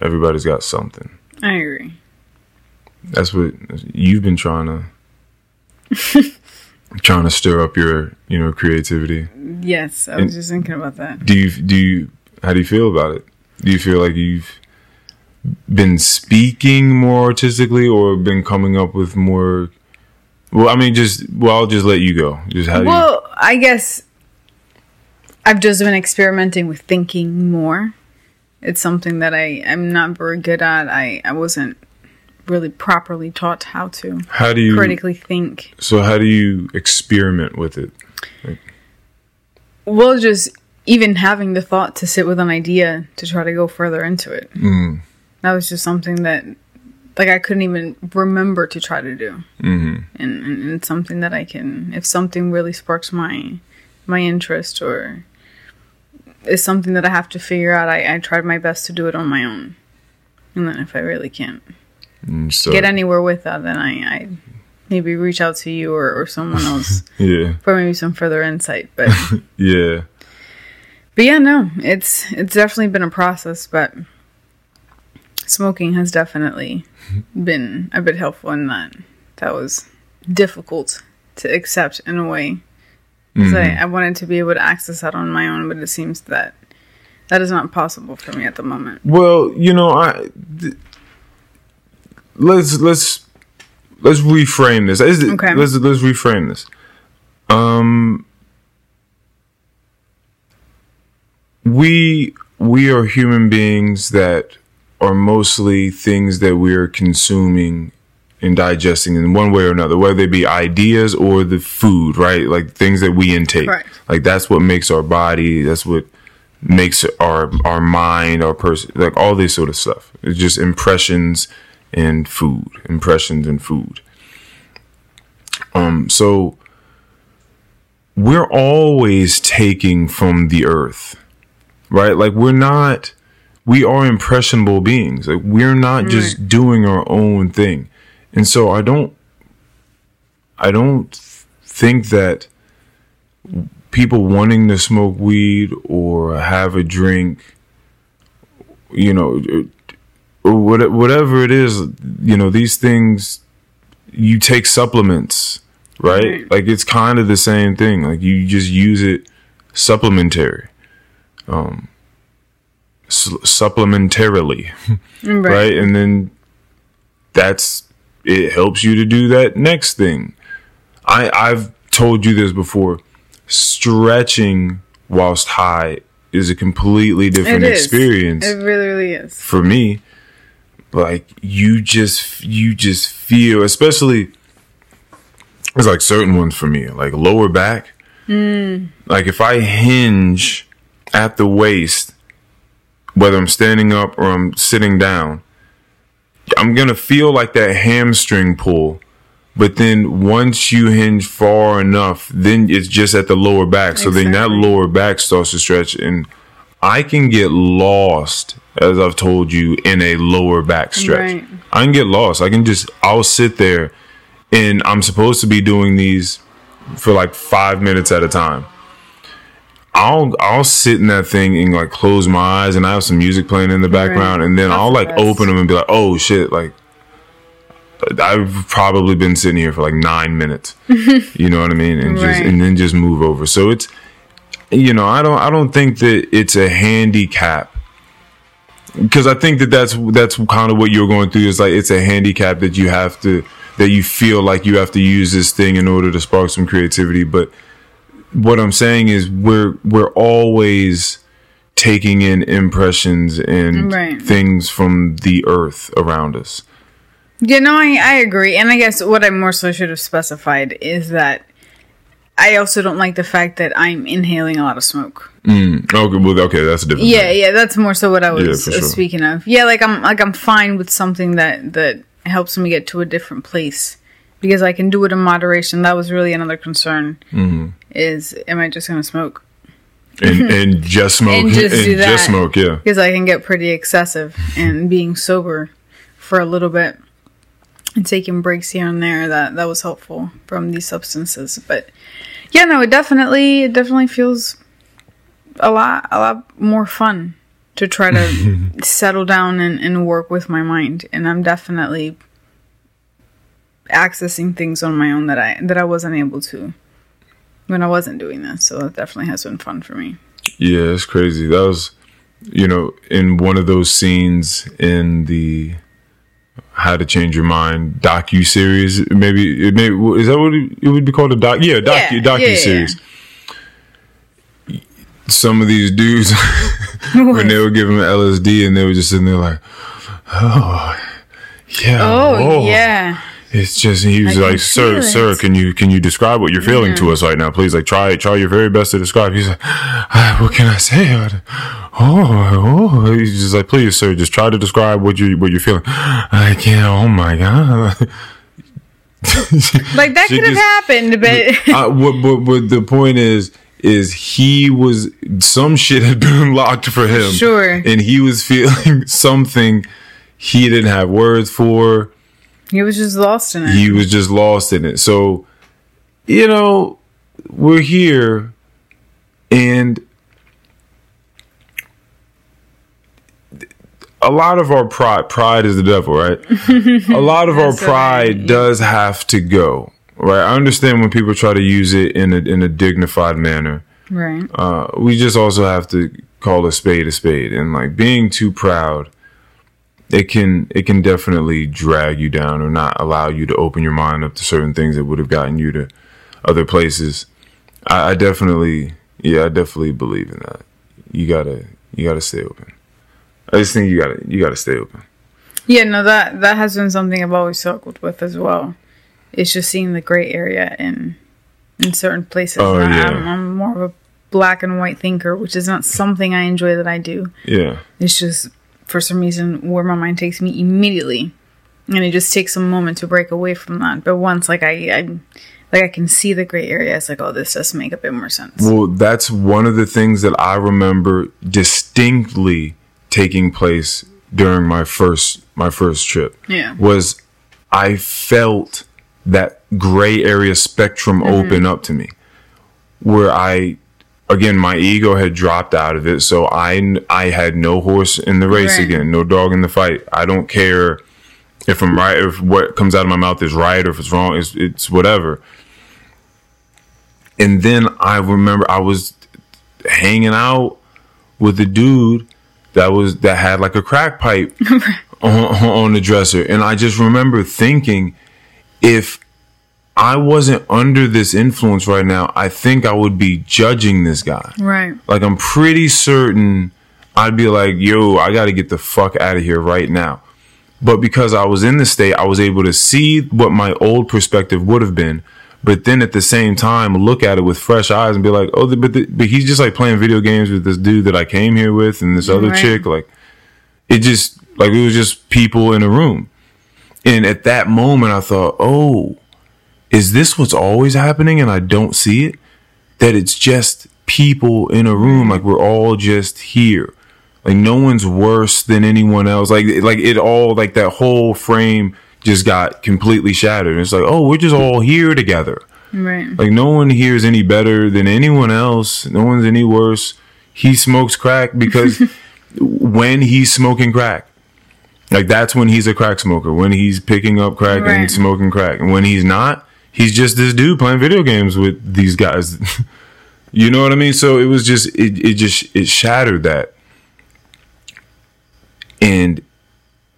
everybody's got something I agree. that's what you've been trying to trying to stir up your you know creativity Yes, I was just thinking about that. do you do you how do you feel about it do you feel like you've been speaking more artistically or been coming up with more well i mean just well i'll just let you go just how do you Well, I guess I've just been experimenting with thinking more. It's something that i I am not very good at. I I wasn't really properly taught how to how do you critically think. so how do you experiment with it Well, just even having the thought to sit with an idea to try to go further into it. mm, That was just something that, like, I couldn't even remember to try to do. hmm And, and, and it's something that I can, if something really sparks my my interest or is something that I have to figure out, I, I tried my best to do it on my own. And then if I really can't Mm, so get anywhere with that, then I, I maybe reach out to you or, or someone else yeah for maybe some further insight. But yeah But yeah, no, it's it's definitely been a process, but smoking has definitely been a bit helpful in that. That was difficult to accept in a way. 'Cause I, mm-hmm. I wanted to be able to access that on my own, but it seems that that is not possible for me at the moment. Well, you know, I th- let's let's let's reframe this. Is it- Okay. Let's let's reframe this. Um, we we are human beings that are mostly things that we are consuming and digesting in one way or another, whether they be ideas or the food, right? Like things that we intake. Correct. Like that's what makes our body. That's what makes our our mind, our person, like all this sort of stuff. It's just impressions and food, impressions and food. Um, so we're always taking from the earth, right? Like we're not we are impressionable beings. Like we're not just doing our own thing. And so I don't I don't think that people wanting to smoke weed or have a drink you know whatever it is, you know, these things you take supplements, right? Right. Like it's kind of the same thing. Like you just use it supplementary. Um su- supplementarily right. And then that's it helps you to do that next thing. I I've told you this before. Stretching whilst high is a completely different It experience It really, really is. for me. Like you just you just feel, especially it's like certain ones for me, like lower back. Hmm. Like if I hinge at the waist, whether I'm standing up or I'm sitting down, I'm gonna feel like that hamstring pull. But then once you hinge far enough, then it's just at the lower back. So then that lower back starts to stretch, and I can get lost, as I've told you, in a lower back stretch. Right. I can get lost. I can just I'll sit there, and I'm supposed to be doing these for like five minutes at a time. I'll I'll sit in that thing and like close my eyes and I have some music playing in the background and then That's I'll like best. open them and be like, oh shit, like I've probably been sitting here for like nine minutes. you know what I mean? And just and then just move over. So it's you know, I don't I don't think that it's a handicap. Because I think that that's that's kind of what you're going through is like it's a handicap that you have to that you feel like you have to use this thing in order to spark some creativity, but what I'm saying is we're we're always taking in impressions and Right. things from the earth around us. Yeah, no, I, I agree. And I guess what I more so should have specified is that I also don't like the fact that I'm inhaling a lot of smoke. Mm, okay, well, okay, that's a different. Yeah, thing. yeah, that's more so what I was Yeah, uh, sure. speaking of. Yeah, like I'm like I'm fine with something that that helps me get to a different place because I can do it in moderation. That was really another concern. Mm-hmm. Is am I just gonna smoke? and and just smoke And just that. just smoke. Yeah, Because I can get pretty excessive and being sober for a little bit and taking breaks here and there that that was helpful from these substances. But yeah, no, it definitely it definitely feels a lot a lot more fun to try to settle down and, and work with my mind. And I'm definitely accessing things on my own that I that I wasn't able to when I wasn't doing this. So that definitely has been fun for me. yeah, it's crazy. That was, you know, in one of those scenes in the How to Change Your Mind docu series. Maybe it may is that what it, would be called a doc? Yeah, docu Yeah, docu yeah, yeah, series. Some of these dudes when they were giving LSD and they were just sitting there like, oh, yeah, Oh whoa." yeah. It's just he was I like, "Sir, feel sir, it." can you can you describe what you're feeling to us right now, please? Like, try try your very best to describe." He's like, "Ah, "What can I say?" Oh, oh, he's just like, "Please, sir, just try to describe what you what you're feeling." I can't. Oh my god! Like that could have happened, but uh, what, but but the point is, is he was some shit had been unlocked for him, Sure. and he was feeling something he didn't have words for. He was just lost in it. he was just lost in it. So, you know, we're here and a lot of our pride pride is the devil, right? a lot of our pride right. does have to go. Right? I understand when people try to use it in a in a dignified manner. right. Uh, we just also have to call a spade a spade and like being too proud it can it can definitely drag you down or not allow you to open your mind up to certain things that would have gotten you to other places I, I definitely yeah i definitely believe in that you gotta you gotta stay open i just think you gotta you gotta stay open Yeah, no, that that has been something I've always struggled with as well. It's just seeing the gray area in in certain places. Oh, I- yeah. I'm, I'm more of a black and white thinker, which is not something I enjoy that I do. yeah It's just for some reason where my mind takes me immediately, and it just takes a moment to break away from that. But once, like I, I like I can see the gray area, it's like, oh, this does make a bit more sense. Well, that's one of the things that I remember distinctly taking place during my first my first trip Yeah. was I felt that gray area spectrum mm-hmm. open up to me where I again my ego had dropped out of it so I I had no horse in the race Right. again no dog in the fight. I don't care if I'm right if what comes out of my mouth is right or if it's wrong it's it's whatever. And then I remember I was hanging out with a dude that was that had like a crack pipe on, on the dresser. And i just remember thinking if i wasn't under this influence right now i think i would be judging this guy Right. like i'm pretty certain i'd be like yo i gotta get the fuck out of here right now but because i was in the state i was able to see what my old perspective would have been but then at the same time look at it with fresh eyes and be like oh but, the, but he's just like playing video games with this dude that i came here with and this other Right. chick like it just like it was just people in a room and at that moment i thought oh is this what's always happening and i don't see it that it's just people in a room like we're all just here like no one's worse than anyone else like like it all like that whole frame just got completely shattered it's like oh we're just all here together Right. like no one here is any better than anyone else. No one's any worse. He smokes crack because when he's smoking crack, like that's when he's a crack smoker. When he's picking up crack and smoking crack, and when he's not, he's just this dude playing video games with these guys. you know what I mean? So it was just it, it just it shattered that, and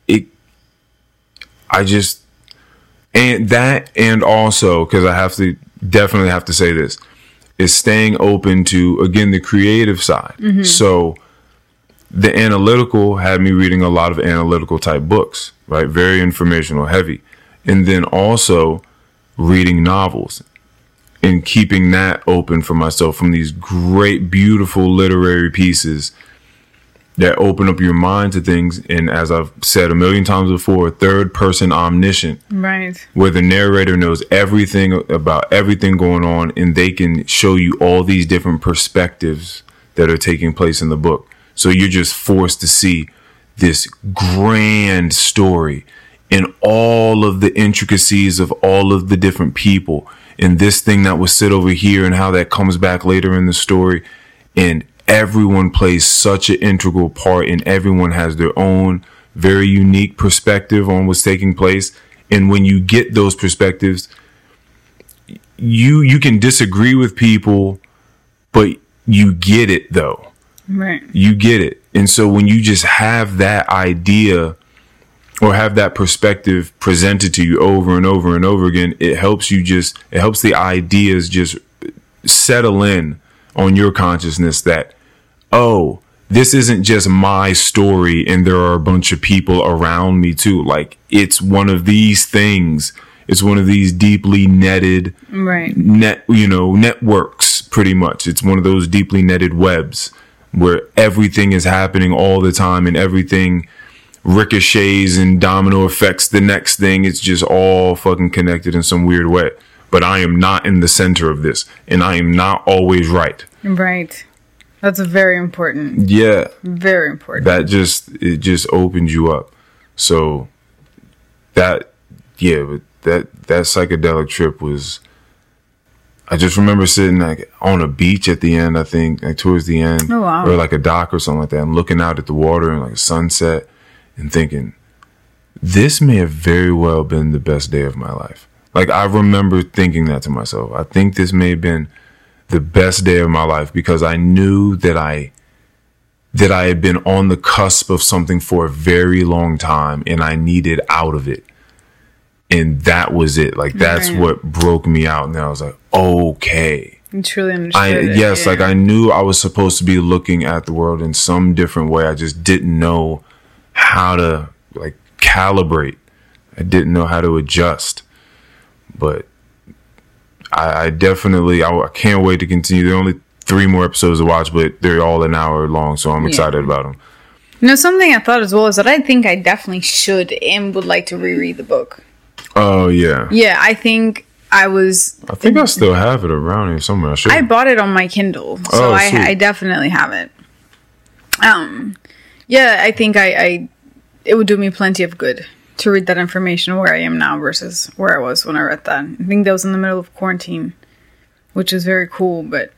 it. I just and that and also because i have to definitely have to say this is staying open to again the creative side mm-hmm. so the analytical had me reading a lot of analytical type books right very informational heavy and then also reading novels and keeping that open for myself from these great beautiful literary pieces that open up your mind to things and as i've said a million times before third person omniscient Right. where the narrator knows everything about everything going on and they can show you all these different perspectives that are taking place in the book. So you're just forced to see this grand story and all of the intricacies of all of the different people. And this thing that was sit over here and how that comes back later in the story. And everyone plays such an integral part and everyone has their own very unique perspective on what's taking place. And when you get those perspectives you you can disagree with people but you get it though. Right. you get it. And so when you just have that idea or have that perspective presented to you over and over and over again it helps you just it helps the ideas just settle in on your consciousness that oh this isn't just my story and there are a bunch of people around me too. Like it's one of these things. It's one of these deeply netted Right. net you know networks pretty much. It's one of those deeply netted webs where everything is happening all the time and everything ricochets and domino effects the next thing it's just all fucking connected in some weird way but i am not in the center of this and i am not always right Right. That's very important. yeah Very important. that just it just opens you up so that yeah but that that psychedelic trip was i just remember sitting like on a beach at the end i think like towards the end Oh, wow. or like a dock or something like that and looking out at the water and like a sunset and thinking this may have very well been the best day of my life like i remember thinking that to myself i think this may have been the best day of my life because i knew that i that I had been on the cusp of something for a very long time and I needed out of it. And that was it. Like that's Right. what broke me out. And then I was like, okay. You truly understood. I it, yes, yeah. like I knew I was supposed to be looking at the world in some different way. I just didn't know how to like calibrate. I didn't know how to adjust. But I, I definitely I, I can't wait to continue. There are only three more episodes to watch, but they're all an hour long, so I'm Yeah. excited about them. You know, something I thought as well is that I think I definitely should and would like to reread the book. Oh yeah. Yeah, I think I was. I think I still have it around here somewhere. I should. I bought it on my Kindle, so Oh, I. I definitely have it. Um, Yeah, I think I, I it would do me plenty of good to read that information where I am now versus where I was when I read that. I think that was in the middle of quarantine, which is very cool, but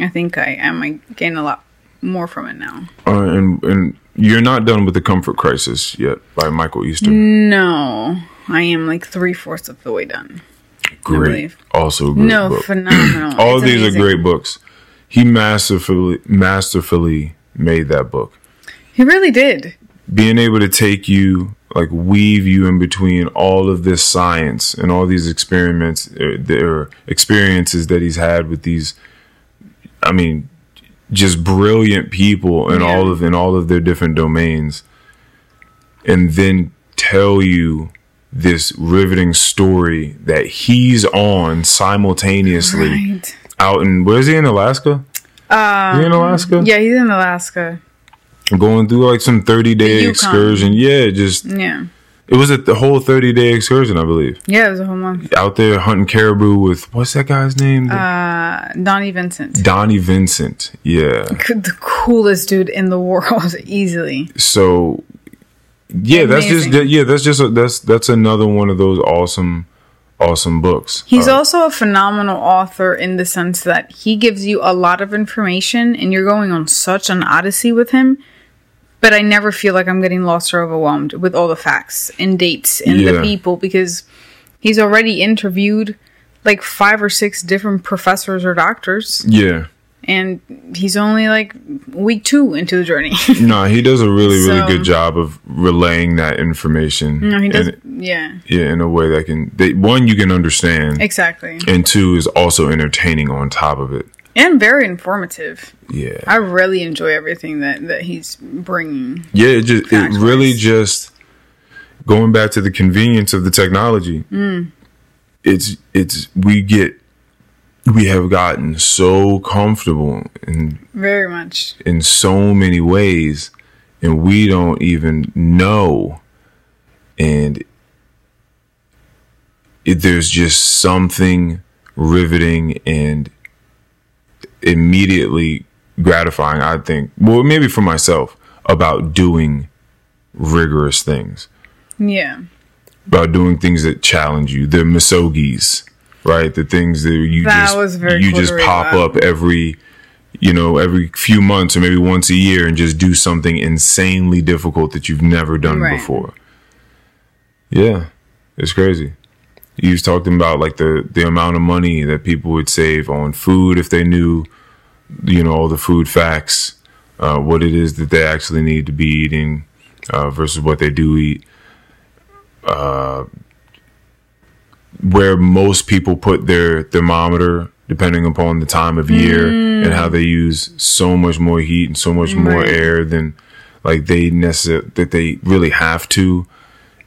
I think I am I gain a lot more from it now. Uh, and and you're not done with the Comfort Crisis yet by Michael Easter. No, I am like three fourths of the way done. great, also great No, book. phenomenal. All of these amazing. are great books. He masterfully masterfully made that book. He really did. being able to take you like weave you in between all of this science and all these experiments uh, their experiences that he's had with these i mean just brilliant people in Yeah. all of in all of their different domains and then tell you this riveting story that he's on simultaneously Right. out in where's he in alaska is he in alaska Yeah, he's in Alaska. Going through like some 30 day excursion. Yeah, just Yeah. it was a the whole 30 day excursion, I believe. Yeah, it was a whole month. Out there hunting caribou with what's that guy's name? Uh, Donnie Vincent. Donnie Vincent. Yeah. the coolest dude in the world, easily. So yeah, that's just yeah, that's just a, that's that's another one of those awesome awesome books. He's Uh, also a phenomenal author in the sense that he gives you a lot of information and you're going on such an odyssey with him. But I never feel like I'm getting lost or overwhelmed with all the facts and dates and the people because he's already interviewed like five or six different professors or doctors yeah. and he's only like week two into the journey. No, he does a really really So- good job of relaying that information. no, he does. in, yeah, yeah, in a way that can that, one you can understand exactly. and two is also entertaining on top of it. And very informative. Yeah. I really enjoy everything that, that he's bringing. Yeah, it just it really just going back to the convenience of the technology. Mm. It's it's we get we have gotten so comfortable in Very much. in so many ways and we don't even know and it, there's just something riveting and immediately gratifying i think well maybe for myself about doing rigorous things. Yeah. about doing things that challenge you. The misogis right? The things that you That just you cool just pop up every you know every few months or maybe once a year and just do something insanely difficult that you've never done Right. before. Yeah. It's crazy he was talking about like the the amount of money that people would save on food if they knew you know all the food facts uh, what it is that they actually need to be eating uh, versus what they do eat. Uh, where most people put their thermometer depending upon the time of year and how they use so much more heat and so much more air than like they necessarily that they really have to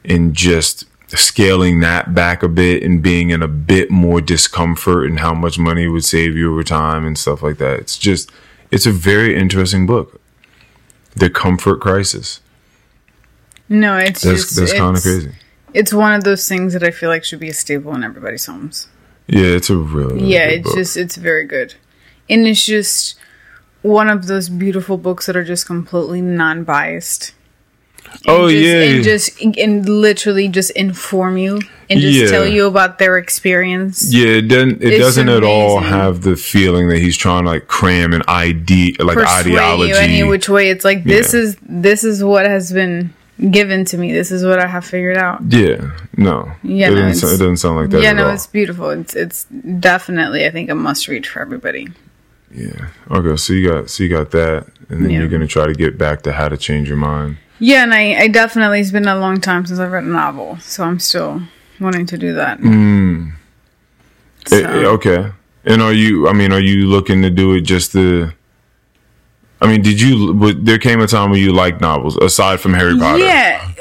and just scaling that back a bit and being in a bit more discomfort and how much money would save you over time and stuff like that. It's just it's a very interesting book. The Comfort Crisis. No, it's That's just that's kind of crazy. It's one of those things that I feel like should be a staple in everybody's homes. Yeah, it's a really, really yeah, it's book. just it's very good, and it's just one of those beautiful books that are just completely non-biased. And Oh, just, yeah. and just and literally just inform you and just Yeah. tell you about their experience. Yeah, it doesn't. It It's doesn't at all have the feeling that he's trying to like cram an ID, like persuade ideology. you any which way. It's like this Yeah. is this is what has been given to me. This is what I have figured out. yeah, no, Yeah, it, no, doesn't, it doesn't sound like that yeah, no, all. it's beautiful. It's it's definitely I think a must read for everybody. Yeah. Okay, so you got so you got that, and then Yeah. you're gonna try to get back to how to change your mind. Yeah, and I, I definitely it's been a long time since I've read a novel, so I'm still wanting to do that. Mm. So, Eh, eh, okay. And are you? I mean, are you looking to do it just to? I mean, did you? But there came a time when you liked novels aside from Harry Potter. yeah,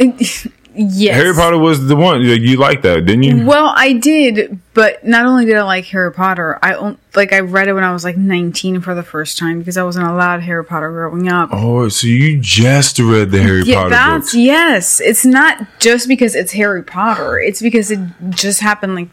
yes. Harry Potter was the one. Like, you liked that, didn't you? Well, I did, but not only did I like Harry Potter, I like I read it when I was like 19 for the first time because I wasn't allowed Harry Potter growing up. Oh, so you just read the Harry yeah, Potter that's books? yes. It's not just because it's Harry Potter. It's because it just happened like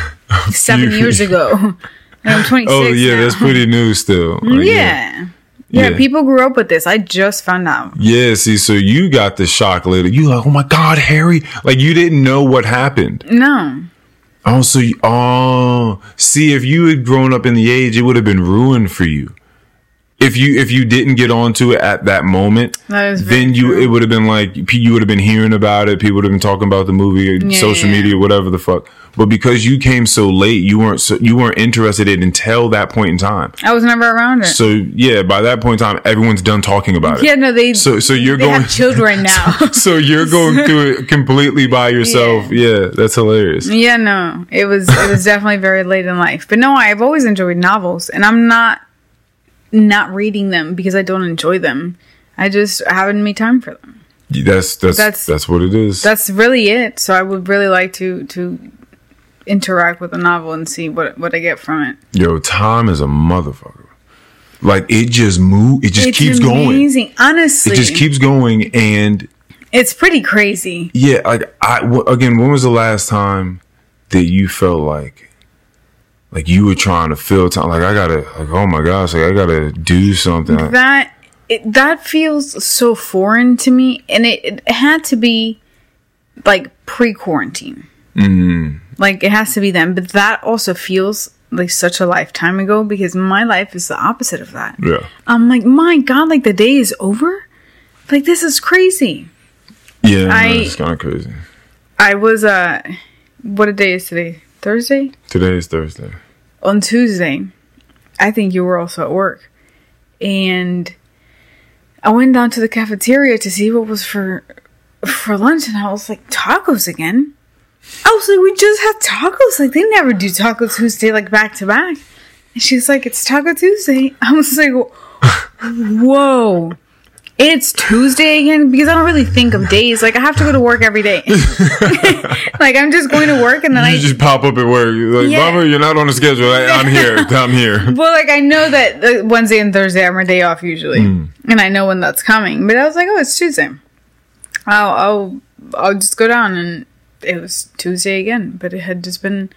seven years ago. And I'm 26. Oh yeah, now. that's pretty new still. Like, yeah. Yeah, Yeah. people grew up with this. I just found out. Yeah, see, so you got the shock later. You like, oh my god, Harry! Like you didn't know what happened. No. Oh, so you, oh, see, if you had grown up in the age, it would have been ruined for you. If you if you didn't get onto it at that moment, That then you true. it would have been like you would have been hearing about it. People would have been talking about the movie, Yeah, social yeah, yeah. media, whatever the fuck. But because you came so late, you weren't so, you weren't interested in it until that point in time. I was never around it. So yeah, by that point in time, everyone's done talking about it. yeah, no, they So so you're going have children now. so you're going through it completely by yourself. Yeah, that's hilarious. yeah, no. It was it was definitely very late in life. But no, I've always enjoyed novels and I'm not not reading them because I don't enjoy them. I just haven't made time for them. That's that's That's- that's, what it is. That's really it. So I would really like to to interact with a novel and see what what I get from it. Yo, time is a motherfucker. Like it just move. It just it's keeps going. amazing. Honestly, It just keeps going, and it's pretty crazy. yeah, like I w- again, when was the last time that you felt like, like you were trying to fill time? Like I gotta, like oh my gosh, like I gotta do something. that it, that feels so foreign to me and it, it had to be like pre-quarantine Mm, like it has to be then but that also feels like such a lifetime ago because my life is the opposite of that yeah, i'm like my god like the day is over like this is crazy yeah, I- no, it's kind of crazy. i was uh what a day is today thursday Today is Thursday. On Tuesday, I think you were also at work, and I went down to the cafeteria to see what was for for lunch, and I was like, tacos again. I was like, we just had tacos. Like they never do Taco Tuesday like back to back. And she's like, it's Taco Tuesday. I was like, whoa. It's Tuesday again because I don't really think of days. Like I have to go to work every day. like I'm just going to work and then You I just pop up at work. You're like, Yeah. Mama, you're not on the schedule. I, I'm here. I'm here. Well, like I know that uh, Wednesday and Thursday are my day off usually, Mm. and I know when that's coming. But I was like, oh, it's Tuesday. I'll I'll I'll just go down, and it was Tuesday again. But it had just been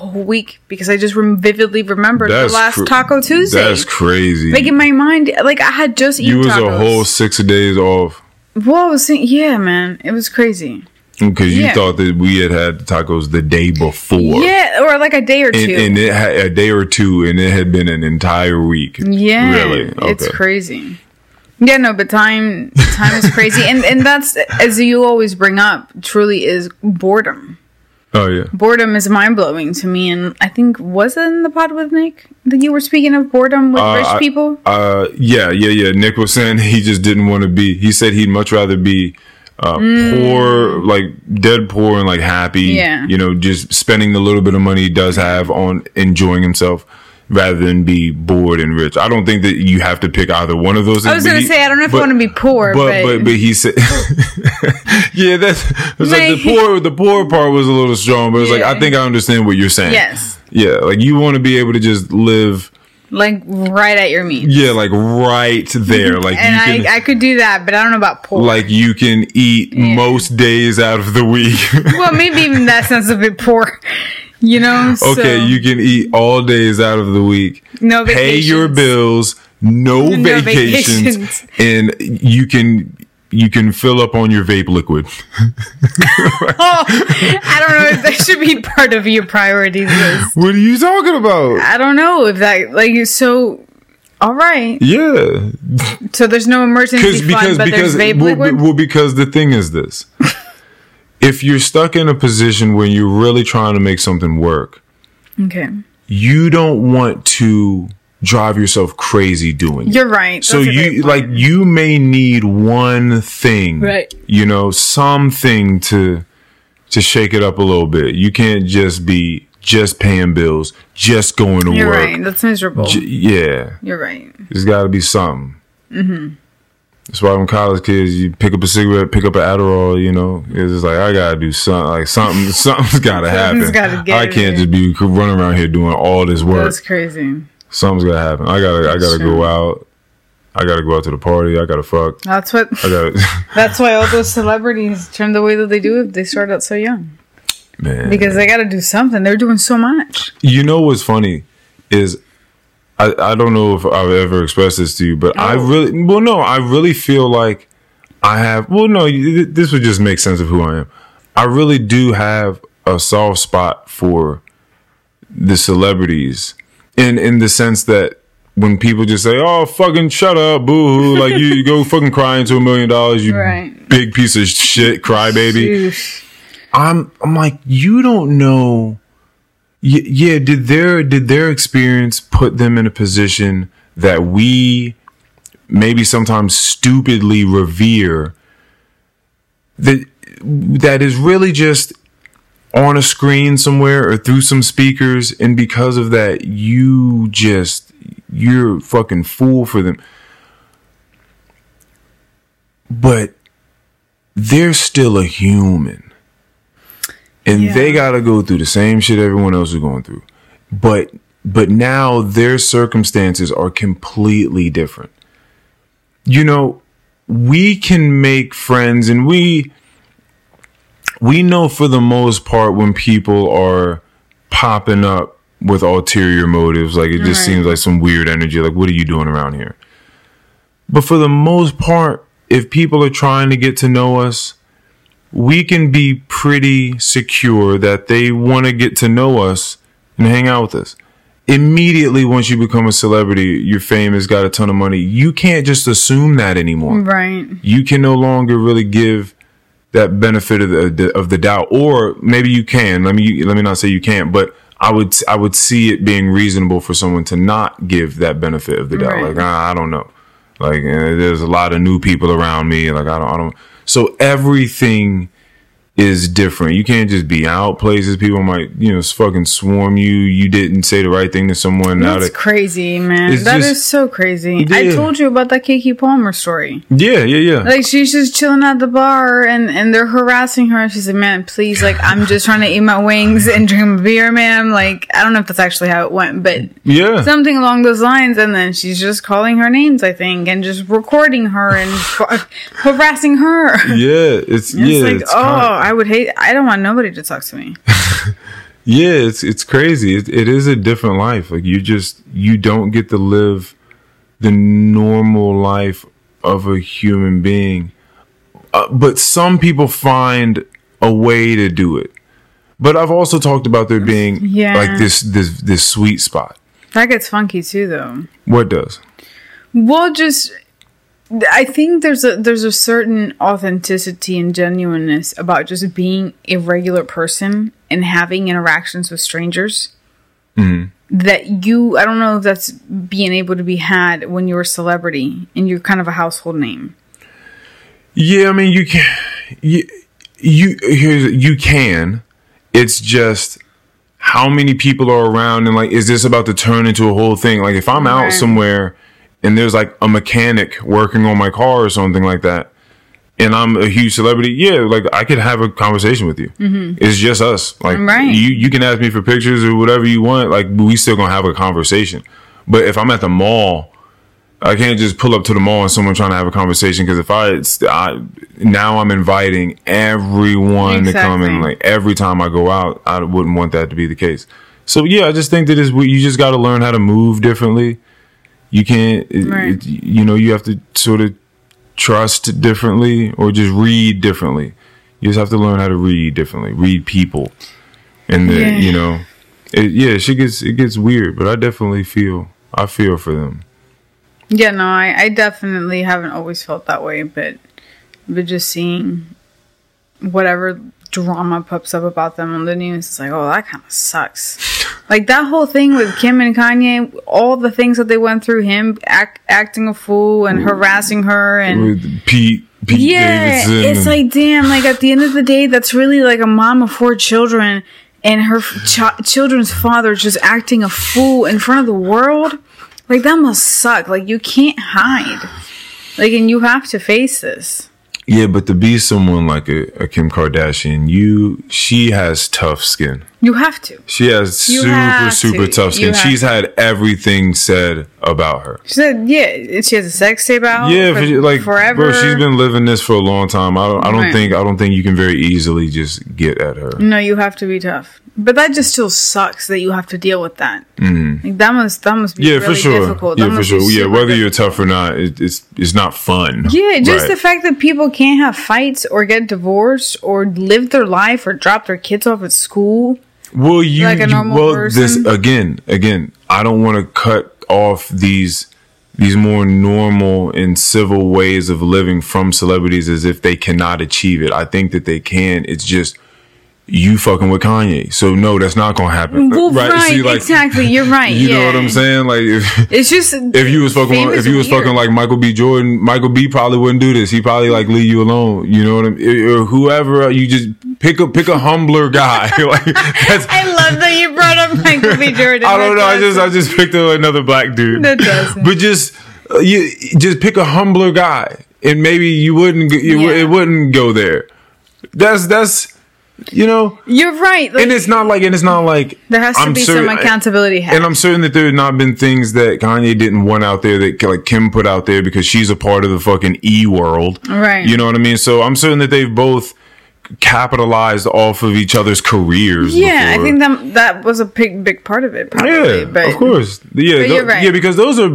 whole week because I just rem- vividly remembered the last cr- Taco Tuesday. That's crazy. like in my mind, like I had just you eaten was tacos. a whole six days off well, I was saying, yeah, man, it was crazy. because you Yeah. thought that we had had tacos the day before. Yeah, or like a day or two. And, and it had a day or two, and it had been an entire week. Yeah, really. it's crazy. Yeah, no, but time time is crazy, and and that's as you always bring up. Truly, is boredom. Oh yeah, Boredom is mind blowing to me, and I think was it in the pod with Nick that you were speaking of boredom with Uh, rich I- people. uh, yeah, yeah, yeah. Nick was saying he just didn't want to be. He said he'd much rather be uh, poor, like dead poor, and like happy. Mm. Yeah. you know, just spending the little bit of money he does have on enjoying himself. Rather than be bored and rich, I don't think that you have to pick either one of those. I was but gonna say I don't know if but- I want to be poor, but but, but but he said, yeah, that's it's like the poor. The poor part was a little strong, but it's like I think I understand what you're saying. yes, yeah, like you want to be able to just live, like right at your means. yeah, like right there, like and you can, I I could do that, but I don't know about poor. like you can eat most days out of the week. well, maybe even that sounds a bit poor. You know? okay, so, you can eat all days out of the week. no vacations. Pay your bills, no, No vacations, vacations. and you can you can fill up on your vape liquid. Oh, I don't know if that should be part of your priorities list. What are you talking about? I don't know if that like so. All right, Yeah, so there's no emergency fund, because but because there's vape well, liquid. well, because the thing is this: if you're stuck in a position where you're really trying to make something work, okay, you don't want to drive yourself crazy doing it. you're right. So That's a great you like you may need one thing, Right. You know, something to to shake it up a little bit. You can't just be just paying bills, just going to You're work. right. That's miserable. J- yeah, You're right. there's got to be something. Mm-hmm. That's why when college kids, you pick up a cigarette, pick up an Adderall. You know, it's just like I gotta do something. Like something, something's gotta happen. Gotta I can't just be running around here doing all this work. That's crazy. Something's gotta happen. I gotta, I gotta Sure. go out. I gotta go out to the party. I gotta fuck. That's what. I gotta, That's why all those celebrities turn the way that they do if they start out so young man. because they got to do something. They're doing so much. you know what's funny is I, I don't know if I've ever expressed this to you, but I Oh. really, well, no, I really feel like I have, well, no, this would just make sense of who I am. I really do have a soft spot for the celebrities in, in the sense that when people just say, oh, fucking shut up, boo hoo, like you, you go fucking cry into a million dollars, you Right. big piece of shit, crybaby. I'm I'm like you don't know. Yeah, did their did their experience put them in a position that we maybe sometimes stupidly revere that that is really just on a screen somewhere or through some speakers and because of that you just you're fucking fool for them? But they're still a human and Yeah. they got to go through the same shit everyone else is going through but but now their circumstances are completely different you know we can make friends and we we know for the most part when people are popping up with ulterior motives like it just Right. seems like some weird energy like what are you doing around here but for the most part if people are trying to get to know us we can be pretty secure that they want to get to know us and hang out with us. Immediately, once you become a celebrity, your fame has got a ton of money, you can't just assume that anymore. Right. You can no longer really give that benefit of the of the doubt, or maybe you can. Let me let me not say you can't, but I would I would see it being reasonable for someone to not give that benefit of the doubt. Right. Like ah, I don't know, like eh, there's a lot of new people around me. Like I don't I don't. So everything is different. You can't just be out places. People might, you know, fucking swarm you. You didn't say the right thing to someone. That's that, crazy, man. That is just- so crazy. I told you about that Keke Palmer story. yeah, yeah, yeah. Like she's just chilling at the bar and and they're harassing her. And She's like, "Man, please, like I'm just trying to eat my wings and drink my beer, ma'am." Like I don't know if that's actually how it went, but yeah. something along those lines. And then she's just calling her names, I think, and just recording her and harassing her. yeah, it's It's yeah, like, it's oh, kinda- I would hate. I don't want nobody to talk to me. yeah, it's it's crazy. It, it is a different life. Like you just you don't get to live the normal life of a human being. Uh, but some people find a way to do it. But I've also talked about there being Yeah. like this this this sweet spot. That gets funky too, though. What does? Well, just I think there's a there's a certain authenticity and genuineness about just being a regular person and having interactions with strangers. Mm-hmm. That you, I don't know if that's being able to be had when you're a celebrity and you're kind of a household name. Yeah, I mean you can you you here's you can. It's just how many people are around and like is this about to turn into a whole thing? Like if I'm out Right. somewhere and there's like a mechanic working on my car or something like that and I'm a huge celebrity, yeah, like I could have a conversation with you. It's just us. Like Mm-hmm. Right. you you can ask me for pictures or whatever you want, like we still to have a conversation. But if I'm at the mall I can't just pull up to the mall and someone trying to have a conversation because if I, I now I'm inviting everyone to come and like every time I go out, I wouldn't want that to be the case. So yeah, I just think that is you just got to learn how to move differently. You can't, Right. it- you know, you have to sort of trust differently or just read differently. You just have to learn how to read differently, read people, and the, Yeah. you know, it, yeah, she gets it gets weird, but I definitely feel I feel for them. Yeah, no, I, I definitely haven't always felt that way, but but just seeing whatever drama pops up about them on the news, it's like, oh, that kind of sucks. Like that whole thing with Kim and Kanye, all the things that they went through, him act, acting a fool and harassing her, and with Pete Pete yeah, Davidson. it's and- like damn. Like at the end of the day, that's really like a mom of four children, and her ch- children's father just acting a fool in front of the world. Like that must suck. Like you can't hide. Like and you have to face this. yeah, but to be someone like a, a Kim Kardashian, you she has tough skin. You have to. She has You super super to. tough skin. She's had everything said about her. She said, "Yeah, she has a sex tape out. Yeah, for, like forever. bro, she's been living this for a long time. I don't I don't Right. think I don't think you can very easily just get at her. No, you have to be tough. But that just still sucks that you have to deal with that. Mm-hmm. Like, that must that must be Yeah, really for sure. difficult. Yeah, That for sure. Yeah, whether difficult. you're tough or not, it, it's it's not fun. Yeah, just Right. the fact that people can't have fights or get divorced or live their life or drop their kids off at school. Well, you, Like a normal well, this again, again. I don't want to cut off these these more normal and civil ways of living from celebrities as if they cannot achieve it. I think that they can. It's just you fucking with Kanye. So no, that's not gonna happen. Well, right, See, like, exactly. You're right. You yeah. know what I'm saying? Like if It's just if you was fucking if you was weird. fucking like Michael B. Jordan, Michael B. probably wouldn't do this. He probably like leave you alone. You know what I mean? Or whoever you just pick a pick a humbler guy. like that's I love that you brought up Michael B. Jordan. I don't know. I just I just picked up another black dude. That doesn't. But just uh, you just pick a humbler guy, and maybe you wouldn't you, Yeah. it wouldn't go there. That's that's you know, You're right. Like, and it's not like and it's not like there has to I'm be certain- some accountability. And I'm certain that there have not been things that Kanye didn't want out there that like Kim put out there because she's a part of the fucking E world. Right. You know what I mean? So I'm certain that they've both capitalized off of each other's careers. yeah, I think that that was a big big part of it. Probably, Yeah, but of course. Yeah, you're right. yeah, because those are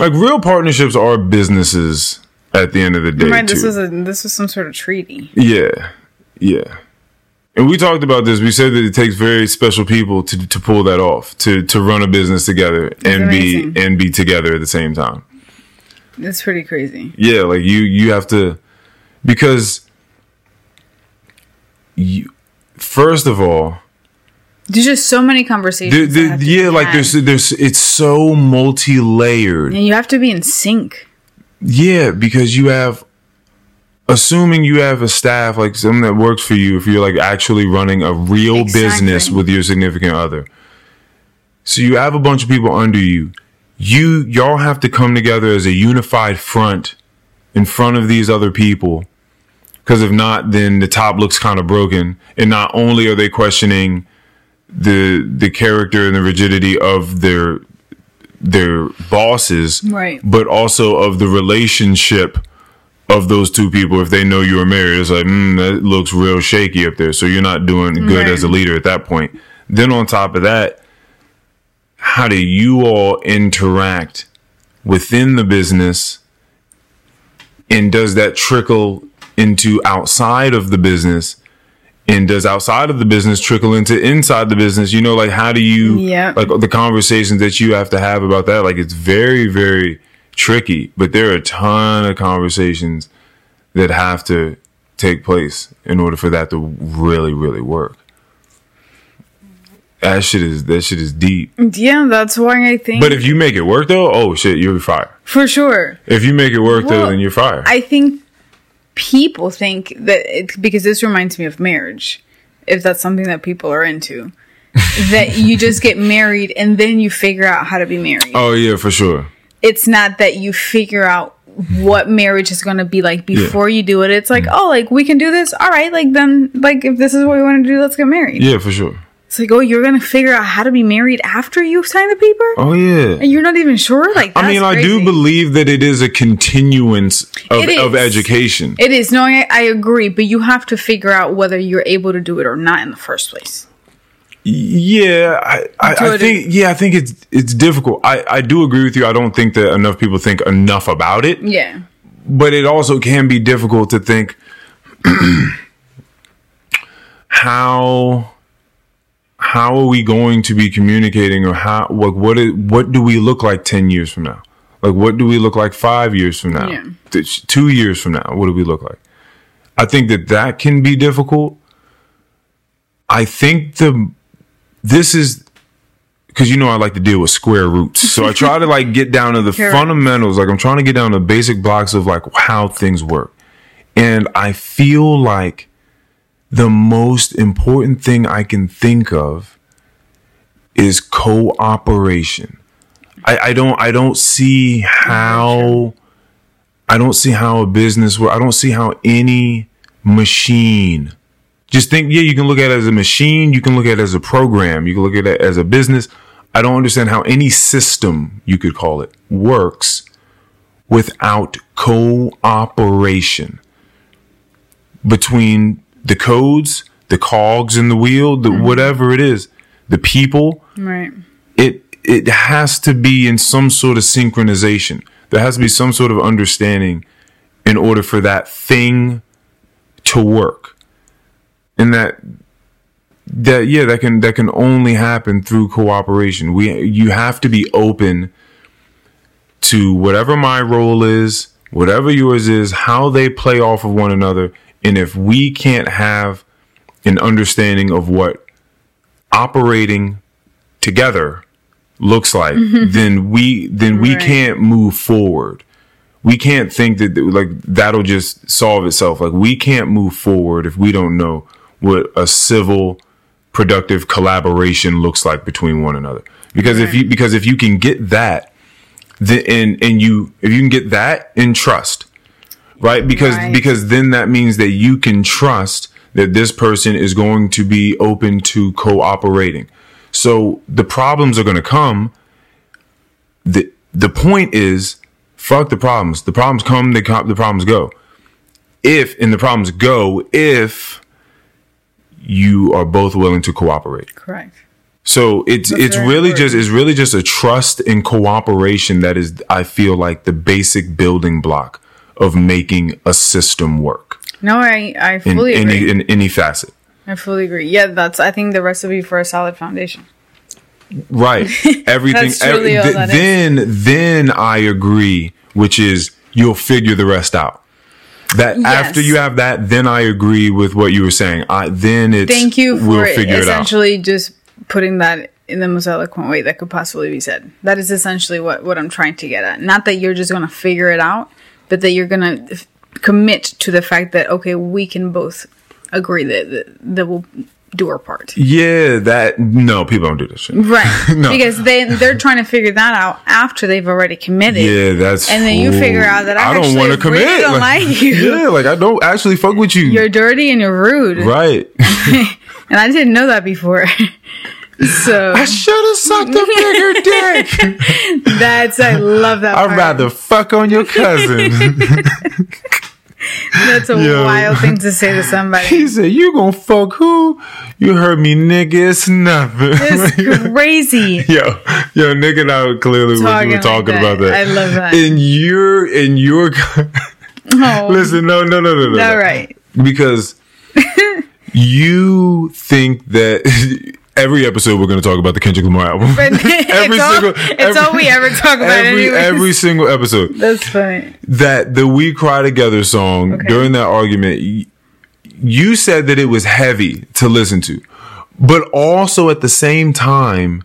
like real partnerships are businesses at the end of the day. Right, this too. was a this was some sort of treaty. yeah, yeah. And we talked about this. We said that it takes very special people to to pull that off, to to run a business together and amazing. be and be together at the same time. It's pretty crazy. Yeah, like you you have to because you first of all There's just so many conversations. the, the, yeah like had. there's there's it's so multi-layered and you have to be in sync. Yeah, because you have, assuming you have a staff like something that works for you, if you're like actually running a real Exactly. business with your significant other. So you have a bunch of people under you. You y'all have to come together as a unified front in front of these other people. Because if not, then the top looks kind of broken. And not only are they questioning the the character and the rigidity of their their bosses, Right. but also of the relationship of those two people. If they know you are married, it's like, mm, that looks real shaky up there. So you're not doing good Right. as a leader at that point. Then on top of that, how do you all interact within the business? And does that trickle into outside of the business? And does outside of the business trickle into inside the business? You know, like how do you yeah. like the conversations that you have to have about that? Like it's very, very tricky. But there are a ton of conversations that have to take place in order for that to really, really work. That shit is that shit is deep. Yeah, that's why I think But if you make it work though, oh shit, you'll be fired. for sure. If you make it work though, then you're fired. I think people think that it, because this reminds me of marriage, if that's something that people are into, that you just get married and then you figure out how to be married. oh yeah, for sure. It's not that you figure out what marriage is going to be like before you do it. It's like, mm. oh, like we can do this. All right, like then, like if this is what we want to do, let's get married. Yeah, for sure. It's like, oh, you're going to figure out how to be married after you sign the paper, Oh yeah. and you're not even sure. Like, I mean, that's I do believe that it is a continuance of, of education. It is. No, I, I agree, but you have to figure out whether you're able to do it or not in the first place. Yeah, I, I, I think yeah, I think it's it's difficult. I, I do agree with you. I don't think that enough people think enough about it. Yeah. But it also can be difficult to think how how are we going to be communicating or how like what is, what do we look like 10 years from now? Like what do we look like 5 years from now? Yeah. 2 years from now? What do we look like? I think that that can be difficult. I think the this is because you know I like to deal with square roots, so I try to like get down to the Correct. fundamentals. Like I'm trying to get down to basic blocks of like how things work, and I feel like the most important thing I can think of is cooperation. I, I don't I don't see how I don't see how a business work. I don't see how any machine just think, yeah, you can look at it as a machine, you can look at it as a program, you can look at it as a business. I don't understand how any system, you could call it, works without cooperation between the codes, the cogs in the wheel, the mm-hmm. whatever it is, the people, Right. it it has to be in some sort of synchronization. There has to be some sort of understanding in order for that thing to work. And that that yeah, that can that can only happen through cooperation. We you have to be open to whatever my role is, whatever yours is, how they play off of one another, and if we can't have an understanding of what operating together looks like, mm-hmm. then we then we Right. can't move forward. We can't think that like that'll just solve itself. Like we can't move forward if we don't know what a civil productive collaboration looks like between one another. Because if you because if you can get that then and and you if you can get that in trust, right? Because Right. because then that means that you can trust that this person is going to be open to cooperating. So the problems are going to come. the The point is, fuck the problems. The problems come. They come. The problems go. If and the problems go if you are both willing to cooperate. Correct. So it's That's it's really important. just it's really just a trust and cooperation that is I feel like the basic building block of making a system work No, I I in fully agree. any in any facet. I fully agree. Yeah, that's I think the recipe for a solid foundation. Right. Everything That's truly all th- that is. then then I agree, which is you'll figure the rest out. That after you have that, then I agree with what you were saying. I then it's Thank you for we'll figure it essentially just putting that in the most eloquent way that could possibly be said. That is essentially what, what I'm trying to get at. Not that you're just going to figure it out, but that you're going to f- commit to the fact that, okay, we can both agree that, that, that we'll do our part. Yeah, that no, people don't do this shit. Right. No. Because they, they're trying to figure that out after they've already committed. Yeah, that's And then you ooh, figure out that I don't wanna commit. really don't like you. Yeah, like I don't actually fuck with you. You're dirty and you're rude. right. And I didn't know that before. so I should have sucked a bigger dick. that's, I love that. I'd part. rather fuck on your cousin. That's a Yo. wild thing to say to somebody. he said, "You gonna fuck who? You heard me, nigga. It's nothing." It's crazy. yo, yo, nigga, and I clearly we Talking were like talking that. about that. I love that. And you're, and you're. Oh, Listen, no, no, no, no, no. all no. right. because you think that every episode we're going to talk about the Kendrick Lamar album. But it's, all, it's all we ever talk about. every every single episode That's funny. that the "We Cry Together" song Okay. during that argument, you said that it was heavy to listen to, but also at the same time,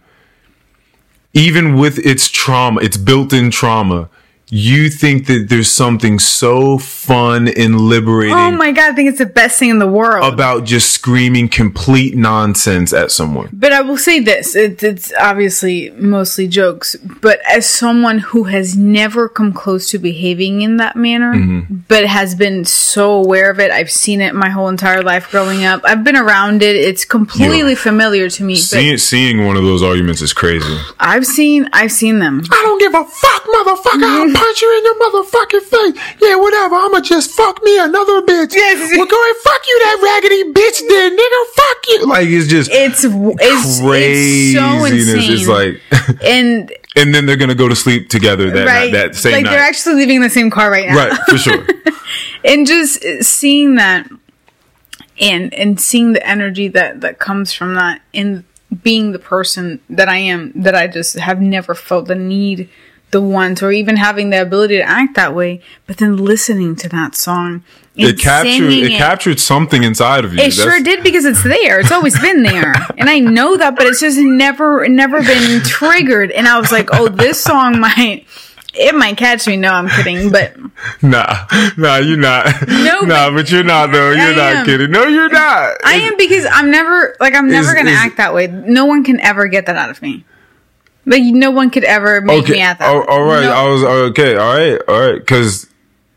even with its trauma, its built-in trauma. You think that there's something so fun and liberating Oh my god, I think it's the best thing in the world. about just screaming complete nonsense at someone. But I will say this: it, it's obviously mostly jokes. But as someone who has never come close to behaving in that manner, Mm-hmm. but has been so aware of it, I've seen it my whole entire life growing up. I've been around it; it's completely Yo. familiar to me. Seeing, seeing one of those arguments is crazy. I've seen, I've seen them. I don't give a fuck, motherfucker. I'll punch you in your motherfucking face. Yeah, whatever. I'ma just fuck me another bitch. Yes. Well, go ahead, fuck you, that raggedy bitch, then, nigga. Fuck you. Like it's just It's it's, craziness. it's so insane. It's like, and and then they're gonna go to sleep together that right, that same night. like night. they're actually leaving the same car right now. right, for sure. and just seeing that and and seeing the energy that that comes from that and being the person that I am that I just have never felt the need the want or even having the ability to act that way but then listening to that song It captured singing it, captured something inside of you. it sure did because it's there. It's always been there, and I know that. But it's just never, never been triggered. And I was like, "Oh, this song might, it might catch me." No, I'm kidding, but Nah, nah, you're not. No, nah, but- but you're not though. You're I not am. kidding. No, you're not. I am because I'm never like I'm never Is- gonna is- act that way. No one can ever get that out of me. Like no one could ever make me at that. Way. all right. No. I was uh, okay. All right. All right. Because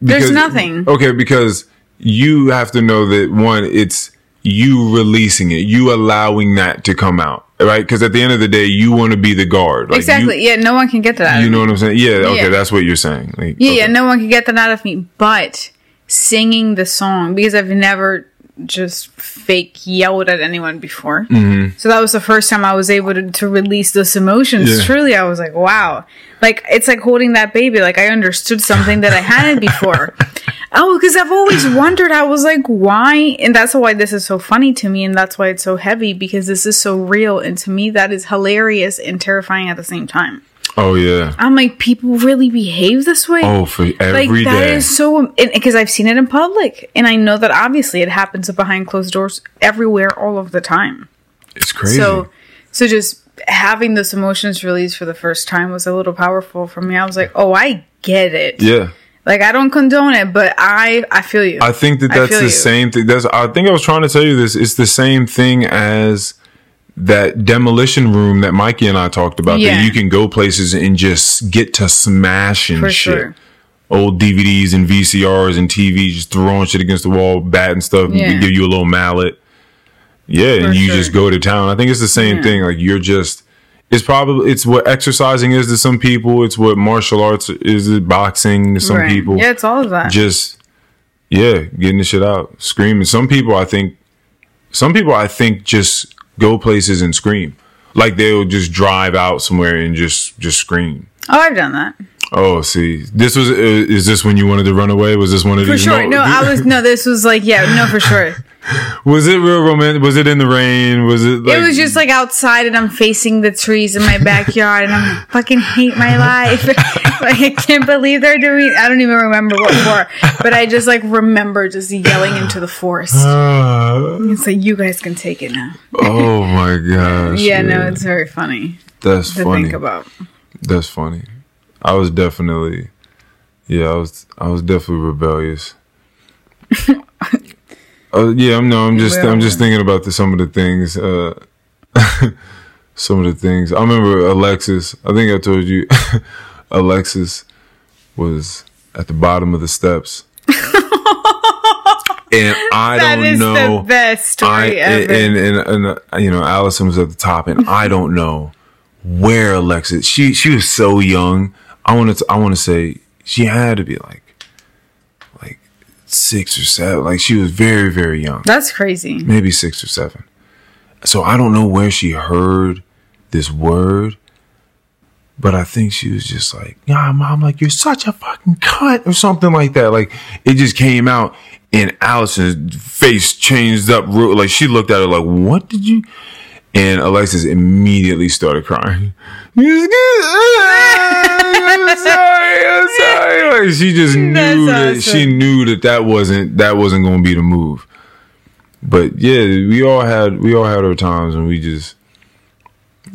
There's nothing. Okay, because you have to know that one, it's you releasing it, you allowing that to come out, right? Because at the end of the day, you want to be the guard. Like, exactly. You, yeah, no one can get that. Out you know what I'm saying? Yeah. Okay. Yeah. That's what you're saying. Like, Yeah, okay. yeah, no one can get that out of me. But singing the song because I've never just fake yelled at anyone before. Mm-hmm. So that was the first time I was able to, to release those emotions. Yeah. Truly, I was like, wow. Like, it's like holding that baby. Like, I understood something that I hadn't before. oh, because I've always wondered. I was like, why? And that's why this is so funny to me. And that's why it's so heavy because this is so real. And to me, that is hilarious and terrifying at the same time. Oh yeah. I'm like, people really behave this way? Oh, for like every that day. is so because I've seen it in public, and I know that obviously it happens behind closed doors everywhere, all of the time. it's crazy. So, so just having those emotions released for the first time was a little powerful for me. I was like, oh, I get it. yeah. Like I don't condone it, but I I feel you. I think that that's the you. same thing. That's I think I was trying to tell you this. It's the same thing as that demolition room that Mikey and I talked about. Yeah. That you can go places and just get to smashing for shit. sure. Old DVDs and VCRs and TVs, just throwing shit against the wall, batting stuff, Yeah. give you a little mallet. Yeah, For and you sure. just go to town. I think it's the same Yeah. thing. Like you're just. It's probably it's what exercising is to some people. It's what martial arts is to boxing to some Right. people Yeah, it's all of that. just yeah, getting the shit out, screaming. Some people I think, some people I think just go places and scream, like they'll just drive out somewhere and just just scream. oh, I've done that Oh, see, this was uh, is this when you wanted to run away? Was this one of the for these? sure. No, I was no. This was like yeah, no, for sure. Was it real romantic? Was it in the rain? Was it? Like, it was just like outside, and I'm facing the trees in my backyard, and I'm fucking hate my life. like I can't believe they're doing. I don't even remember what for, but I just like remember just yelling into the forest. Uh, It's like you guys can take it now. oh my gosh! Yeah, no, it's very funny that's to funny. think about. That's funny. I was definitely, yeah, I was, I was definitely rebellious. uh, yeah, I'm no, I'm just, I'm just thinking about the, some of the things, uh, some of the things. I remember Alexis. I think I told you, Alexis was at the bottom of the steps, and I That don't is know. the best I story ever. and, and and uh, you know Allison was at the top, and I don't know where Alexis. She she was so young. I want to I want to say she had to be like like six or seven. Like she was very very young, That's crazy. maybe six or seven. So I don't know where she heard this word. But I think she was just like, "Yeah, mom, like you're such a fucking cunt," or something like that. Like it just came out, and Allison's face changed up. Real, like she looked at her like, "What did you?" And Alexis immediately started crying. I'm sorry, I'm sorry. Like she just knew that That's she knew that that wasn't that wasn't going to be the move. But yeah, we all had we all had our times, and we just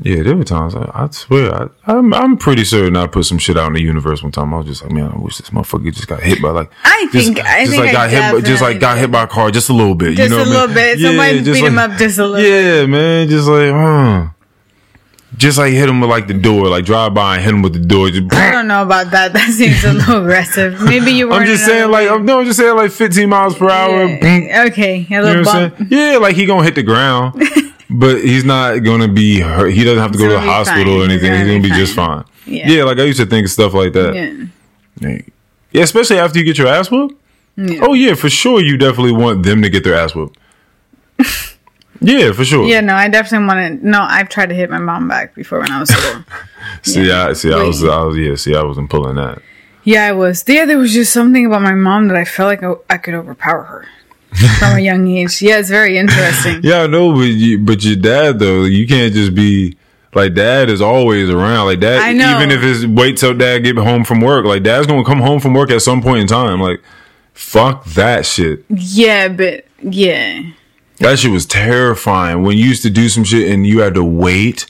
yeah, there were times I, I swear I, I'm I'm pretty certain I put some shit out in the universe one time. I was just like, man, I wish this motherfucker just got hit by like I just, think- I just think like I got hit, by, just like got hit by a car just a little bit, Just you know a I little mean? bit. Somebody just beat him up just a little Yeah, man, just like huh. Just like hit him with like the door, like drive by and hit him with the door. Just, I don't know about that. That seems a little aggressive. Maybe you were. I'm just saying, like, I'm, no, I'm just saying, like, 15 miles per hour. Yeah, okay, a You know little what I'm bump. Yeah, like he gonna hit the ground, but he's not gonna be hurt. He doesn't have to He's go to the gonna hospital or anything. He's He's gonna gonna be be just fine. fine. Yeah. Yeah. like I used to think of stuff like that. Yeah. Yeah, Yeah, especially after you get your ass whooped. Yeah. Oh yeah, for sure. You definitely want them to get their ass whooped. yeah, for sure. Yeah, no, I definitely want to. No, I've tried to hit my mom back before when I was little. See, I see. I was, Wait. I was. Yeah, see, I wasn't pulling that. yeah, I was. Yeah, there was just something about my mom that I felt like I, I could overpower her from a young age. Yeah, it's very interesting. Yeah, I know, but you, but your dad though, you can't just be like dad is always around. Like dad, I know. even if it's wait till dad get home from work, like dad's gonna come home from work at some point in time. Like, fuck that shit. Yeah, but yeah. That shit was terrifying when you used to do some shit and you had to wait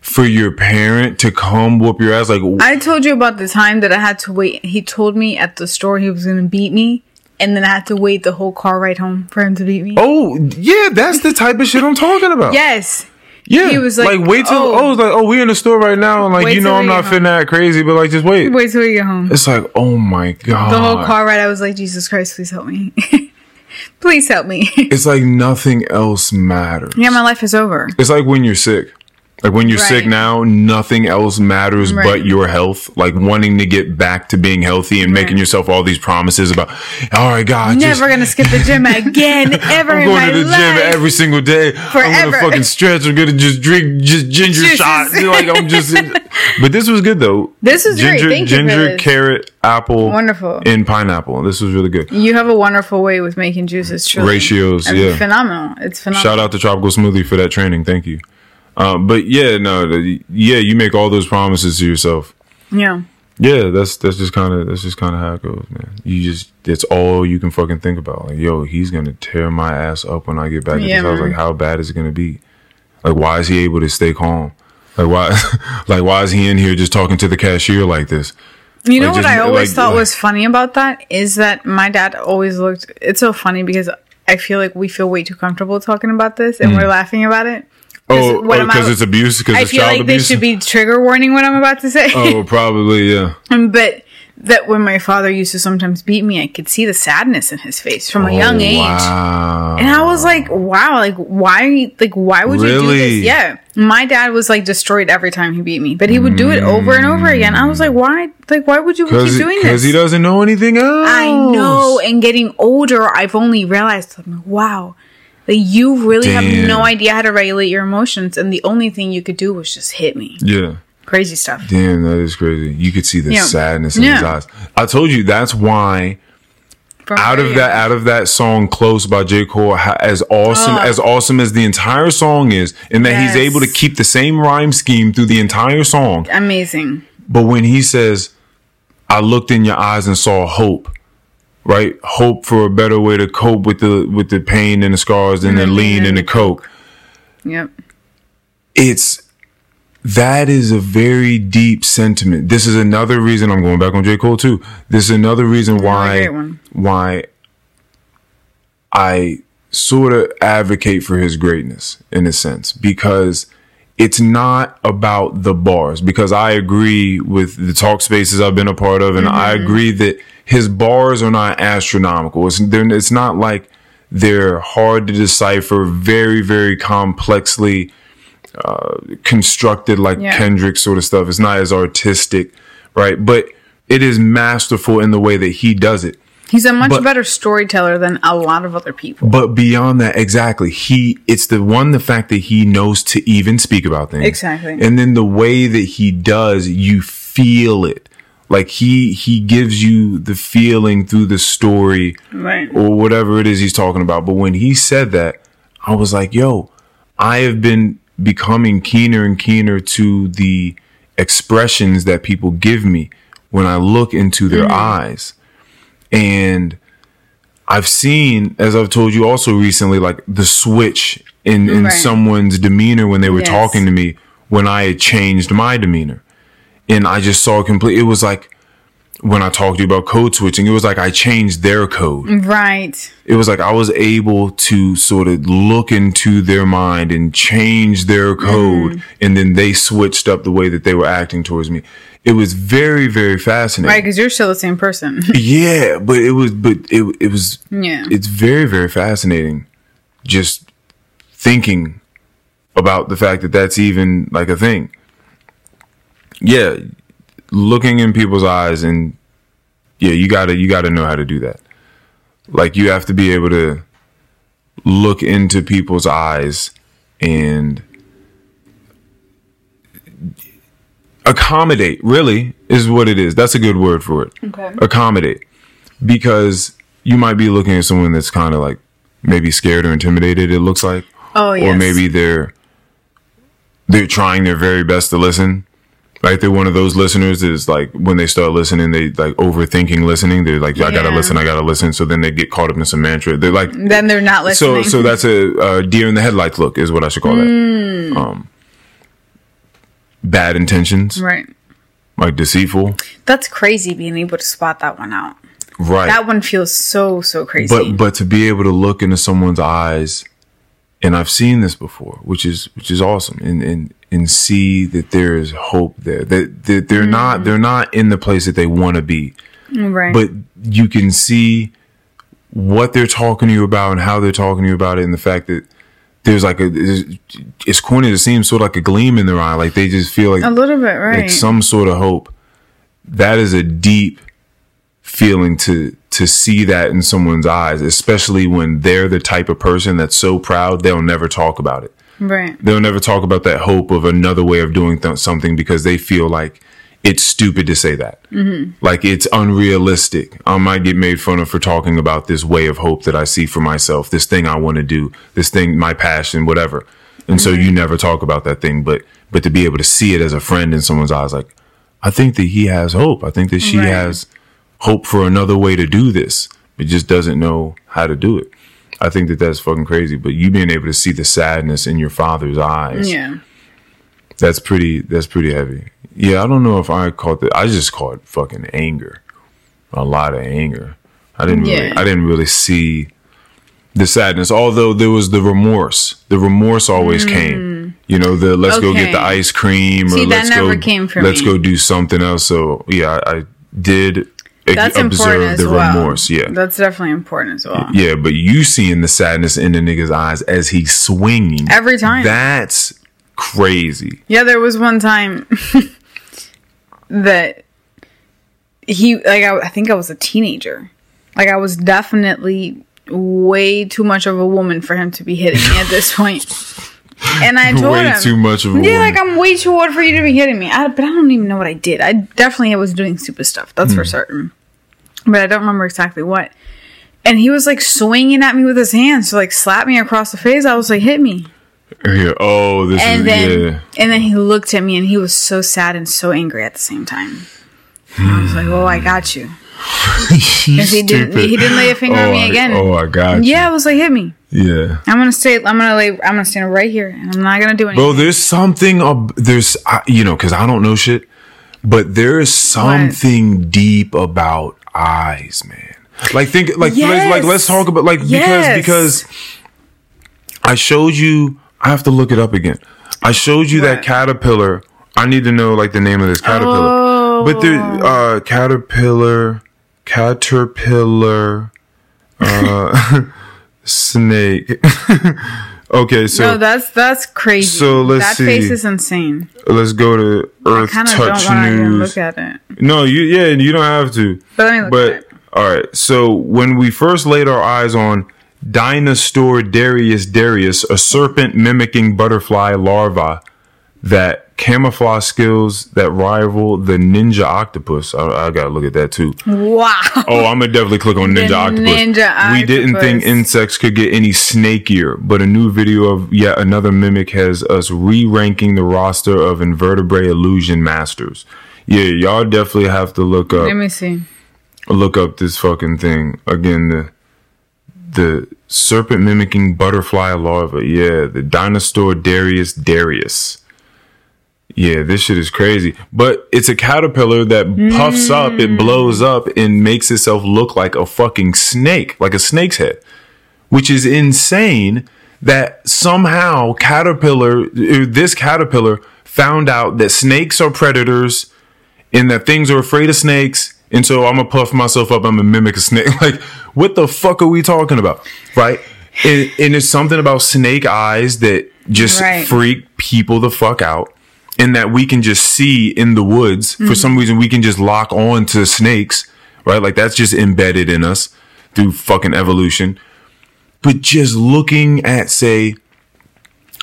for your parent to come whoop your ass. Like, I told you about the time that I had to wait. He told me at the store he was going to beat me, and then I had to wait the whole car ride home for him to beat me. oh yeah, that's the type of shit I'm talking about. Yes. yeah. he was like, wait till oh. oh, it's like oh, we're in the store right now, and like you know I'm not finna act crazy, but like just wait. Wait till we get home. It's like oh my god, The whole car ride, I was like, Jesus Christ, please help me. please help me. It's like nothing else matters. yeah, my life is over. It's like when you're sick. Like when you're sick now, nothing else matters Right. but your health. Like wanting to get back to being healthy and making yourself all these promises about, all right, God, just, Never gonna skip the gym again ever I'm in my going to the life. gym every single day. Forever. I'm gonna fucking stretch. I'm gonna just drink just ginger Juices. shots. Like I'm just. but this was good though. This was great. Thank ginger, carrot, apple, Wonderful. and pineapple. This was really good. You have a wonderful way with making juices. Truly. Ratios, I mean, yeah. phenomenal. It's phenomenal. Shout out to Tropical Smoothie for that training. Thank you. Um, but yeah, no, the- yeah, you make all those promises to yourself. Yeah. Yeah, that's that's just kind of that's just kind of how it goes, man. You just it's all you can fucking think about. Like, yo, he's gonna tear my ass up when I get back to Yeah, house. Like, how bad is it gonna be? Like, why is he able to stay calm? Like, why, like, why is he in here just talking to the cashier like this? You know Like, what just- I always like- thought like- was funny about that is that my dad always looked. It's so funny because I feel like we feel way too comfortable talking about this and we're laughing about it. Oh, what oh, am I- because it's abuse. Because I feel like abuse. this should be trigger warning what I'm about to say. oh, probably yeah. Um, but that when my father used to sometimes beat me, I could see the sadness in his face from a oh, young Oh, age. Wow. And I was like, wow, like why like why would you do this? Yeah. My dad was like destroyed every time he beat me. But he would do it over and over again. I was like, why like why would you keep because doing because this? he doesn't know anything else. I know. And getting older, I've only realized, I'm like, wow, like you really Damn. have no idea how to regulate your emotions, and the only thing you could do was just hit me. Yeah. Crazy stuff. Damn, that is crazy. You could see the Yeah. sadness in his eyes. I told you that's why From out of that out of that song "Close" by J Cole, as awesome as awesome as the entire song is, and that he's able to keep the same rhyme scheme through the entire song. amazing. But when he says, "I looked in your eyes and saw hope," right? Hope for a better way to cope with the with the pain and the scars, and the Mm-hmm. lean and the coke. Yep. it's that is a very deep sentiment. This is another reason I'm going back on J. Cole too. This is another reason why why I sort of advocate for his greatness in a sense because it's not about the bars because I agree with the talk spaces I've been a part of and I Mm-hmm. agree that his bars are not astronomical. It's it's not like they're hard to decipher, very very complexly uh, constructed like Yeah. Kendrick sort of stuff. It's not as artistic, right? But it is masterful in the way that he does it. He's a much But- better storyteller than a lot of other people. But beyond that, exactly, he it's the one the fact that he knows to even speak about things. Exactly. And then the way that he does, you feel it. Like he he gives you the feeling through the story Right. or whatever it is he's talking about. But when he said that, I was like, yo, I have been becoming keener and keener to the expressions that people give me when I look into their mm-hmm. eyes. And I've seen, as I've told you also recently, like the switch in, in Right. someone's demeanor when they were Yes. talking to me when I had changed my demeanor. And I just saw complete, it was like, when I talked to you about code switching, it was like I changed their code Right. it was like I was able to sort of look into their mind and change their code, mm-hmm. and then they switched up the way that they were acting towards me. It was very, very fascinating. Right, because you're still the same person. Yeah, but it was, but it it was, yeah. it's very, very fascinating. Just thinking about the fact that that's even like a thing. Yeah, looking in people's eyes and yeah, you gotta you gotta know how to do that. Like you have to be able to look into people's eyes and accommodate really is what it is. That's a good word for it. Okay. accommodate. Because you might be looking at someone that's kind of like maybe scared or intimidated it looks like. Oh, yes. or maybe they're they're trying their very best to listen. Like they're one of those listeners that is like when they start listening they like overthinking listening. They're like i gotta listen i gotta listen. So then they get caught up in some mantra. They're like Then they're not listening. so so that's a, uh deer in the headlights look is what i should call that um bad intentions right. like deceitful That's crazy being able to spot that one out. right That one feels so, so crazy. but but to be able to look into someone's eyes and i've seen this before which is which is awesome and and and see that there is hope there that, that they're mm. not they're not in the place that they want to be right. but you can see what they're talking to you about and how they're talking to you about it and the fact that there's like a it's corny it seems, sort of like a gleam in their eye, like they just feel like A little bit, right? like some sort of hope. That is a deep feeling to to see that in someone's eyes, especially when they're the type of person that's so proud they'll never talk about it. right. They'll never talk about that hope of another way of doing th- something because they feel like it's stupid to say that. Mm-hmm. Like it's unrealistic. I might get made fun of for talking about this way of hope that I see for myself, this thing I want to do, this thing, my passion, whatever. And so you never talk about that thing, but but to be able to see it as a friend in someone's eyes, like I think that he has hope. I think that she Right. has hope for another way to do this, but just doesn't know how to do it. I think that that's fucking crazy. But you being able to see the sadness in your father's eyes, Yeah. That's pretty. That's pretty heavy. Yeah, I don't know if I caught that. I just caught fucking anger, a lot of anger. I didn't really. Yeah. I didn't really see the sadness. Although there was the remorse. The remorse always came. You know, the let's go get the Mm. Ice cream or See, that let's never go let's me. go do something else. So yeah, I, I did That's important observe as the well. remorse. Yeah. That's definitely important as well. Yeah, but you seeing the sadness in the nigga's eyes as he's swinging Every time. That's crazy. Yeah, there was one time that he like I, I think I was a teenager. Like I was definitely way too much of a woman for him to be hitting me at this point. And I told Way him, too much of a yeah, woman. like I'm way too old for you to be hitting me. I, but I don't even know what I did. I definitely was doing stupid stuff. That's Hmm. for certain. But I don't remember exactly what. And he was like swinging at me with his hands to like slap me across the face. I was like, hit me. Yeah. Oh, this And is then yeah. and then he looked at me and he was so sad and so angry at the same time. I was like, "Oh, I got you." Hmm. You he didn't- he didn't lay a finger on Oh, me I- again. Oh, I got you. Yeah, I was like, "Hit me." Yeah. I'm gonna stay. I'm gonna lay. I'm gonna stand right here, and I'm not gonna do anything. Bro, there's something. Ab- there's I- you know because I don't know shit, but there is something deep about eyes, man. Like think like let's, like let's talk about like because because I showed you. I have to look it up again. I showed you that caterpillar. I need to know like the name of this caterpillar. Oh. But the uh, caterpillar, caterpillar, uh, snake. okay, so no, that's that's crazy. So, let's that see. face is insane. let's go to Earth don't Touch even News. look at it. No, you yeah, you don't have to. But let me look But all right, so when we first laid our eyes on Dynastor darius darius, a serpent mimicking butterfly larva that camouflage skills that rival the ninja octopus. I, I gotta look at that too. Wow. Oh, I'm gonna definitely click on Ninja Octopus. Ninja We didn't think insects could get any snakier, but a new video of yet another mimic has us re-ranking the roster of invertebrate illusion masters. Yeah, y'all definitely have to look up Let me see. look up this fucking thing again. The the serpent mimicking butterfly larva. Yeah, the Dynastor darius darius. Yeah, this shit is crazy. But it's a caterpillar that puffs up, it blows up, and makes itself look like a fucking snake, like a snake's head, which is insane. That somehow caterpillar, uh, this caterpillar, found out that snakes are predators and that things are afraid of snakes. And so I'm gonna puff myself up. I'm gonna mimic a snake. Like, what the fuck are we talking about, right? And, and there's something about snake eyes that just Right. freak people the fuck out, and that we can just see in the woods. For some reason, we can just lock on to snakes, right? Like that's just embedded in us through fucking evolution. But just looking at, say,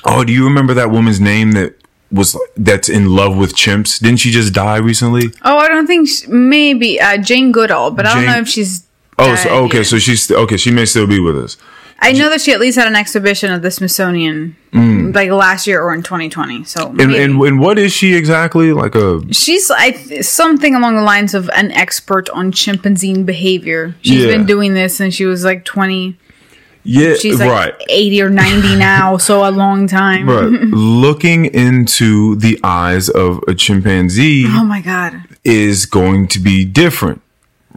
oh, do you remember that woman's name that was that's in love with chimps? Didn't she just die recently? Oh, I don't think sh maybe uh, Jane Goodall, but I don't know if she's. Oh, so, okay. yet. So she's okay. She may still be with us. I know that she at least had an exhibition at the Smithsonian, like last year or in 2020. So Mm. And, and and what is she exactly? Like a she's I, something along the lines of an expert on chimpanzee behavior. She's Yeah. been doing this since she was like 20. yeah, She's like right. 80 or 90 now, so a long time. Right. Looking into the eyes of a chimpanzee Oh my god. is going to be different,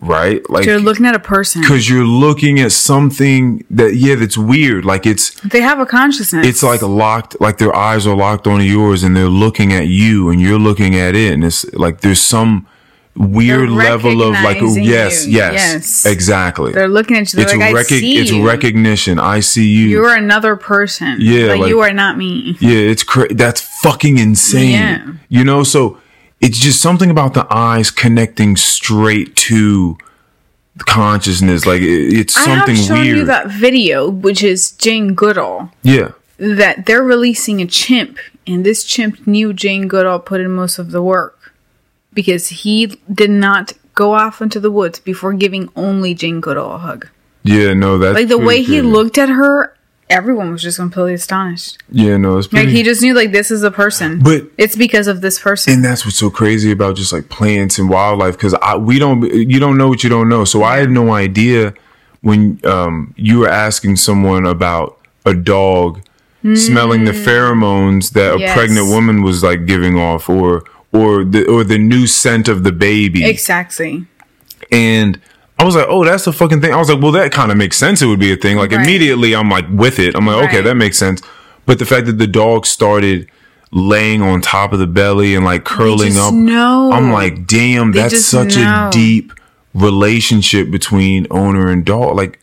right? Like You're looking at a person. because you're looking at something that yeah, that's weird. Like it's They have a consciousness. it's like locked like their eyes are locked on yours and they're looking at you and you're looking at it and it's like there's some weird level of like oh, yes, yes, Yes. exactly. They're looking at you. They're it's like, see it's recognition. I see you. You're another person. Yeah, Like, like- you are not me. Yeah, it's cra- that's fucking insane. Yeah. You know, so it's just something about the eyes connecting straight to consciousness. Like it, it's I something have shown weird. you that video, which is Jane Goodall, yeah. that they're releasing a chimp, and this chimp knew Jane Goodall put in most of the work because he did not go off into the woods before giving only Jane Goodall a hug. Yeah, no, that's Like the way he looked at her, everyone was just completely astonished. Yeah, no, it's Like he just knew, like this is a person. But- it's because of this person. and that's what's so crazy about just like plants and wildlife because I we don't you don't know what you don't know. So I had no idea when um you were asking someone about a dog smelling the pheromones that Mm. Yes. a pregnant woman was like giving off or or the or the new scent of the baby. exactly. And I was like, oh, that's the fucking thing. I was like, well, that kind of makes sense. It would be a thing. Like Right. immediately, I'm like with it. I'm like, okay, Right. that makes sense. But the fact that the dog started laying on top of the belly and like curling up, know. I'm like, damn, They that's such know. a deep relationship between owner and dog. Like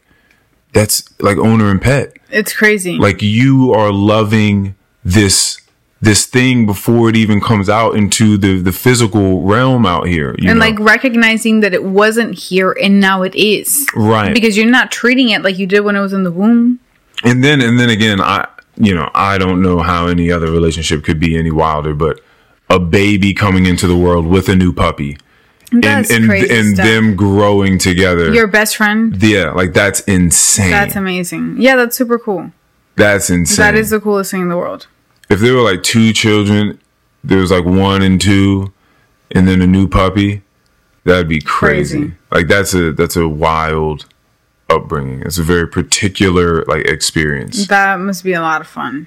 that's like owner and pet. It's crazy. Like you are loving this this thing before it even comes out into the the physical realm out here. You and know? like recognizing that it wasn't here and now it is. Right. Because you're not treating it like you did when it was in the womb. and then and then again i you know i don't know how any other relationship could be any wilder but a baby coming into the world with a new puppy That's and and, and stuff. them growing together Your best friend. yeah like that's insane That's amazing. Yeah, that's super cool. that's insane That is the coolest thing in the world. If there were like two children there was like one and two and then a new puppy that'd be crazy, Crazy. like that's a that's a wild upbringing it's a very particular like experience That must be a lot of fun.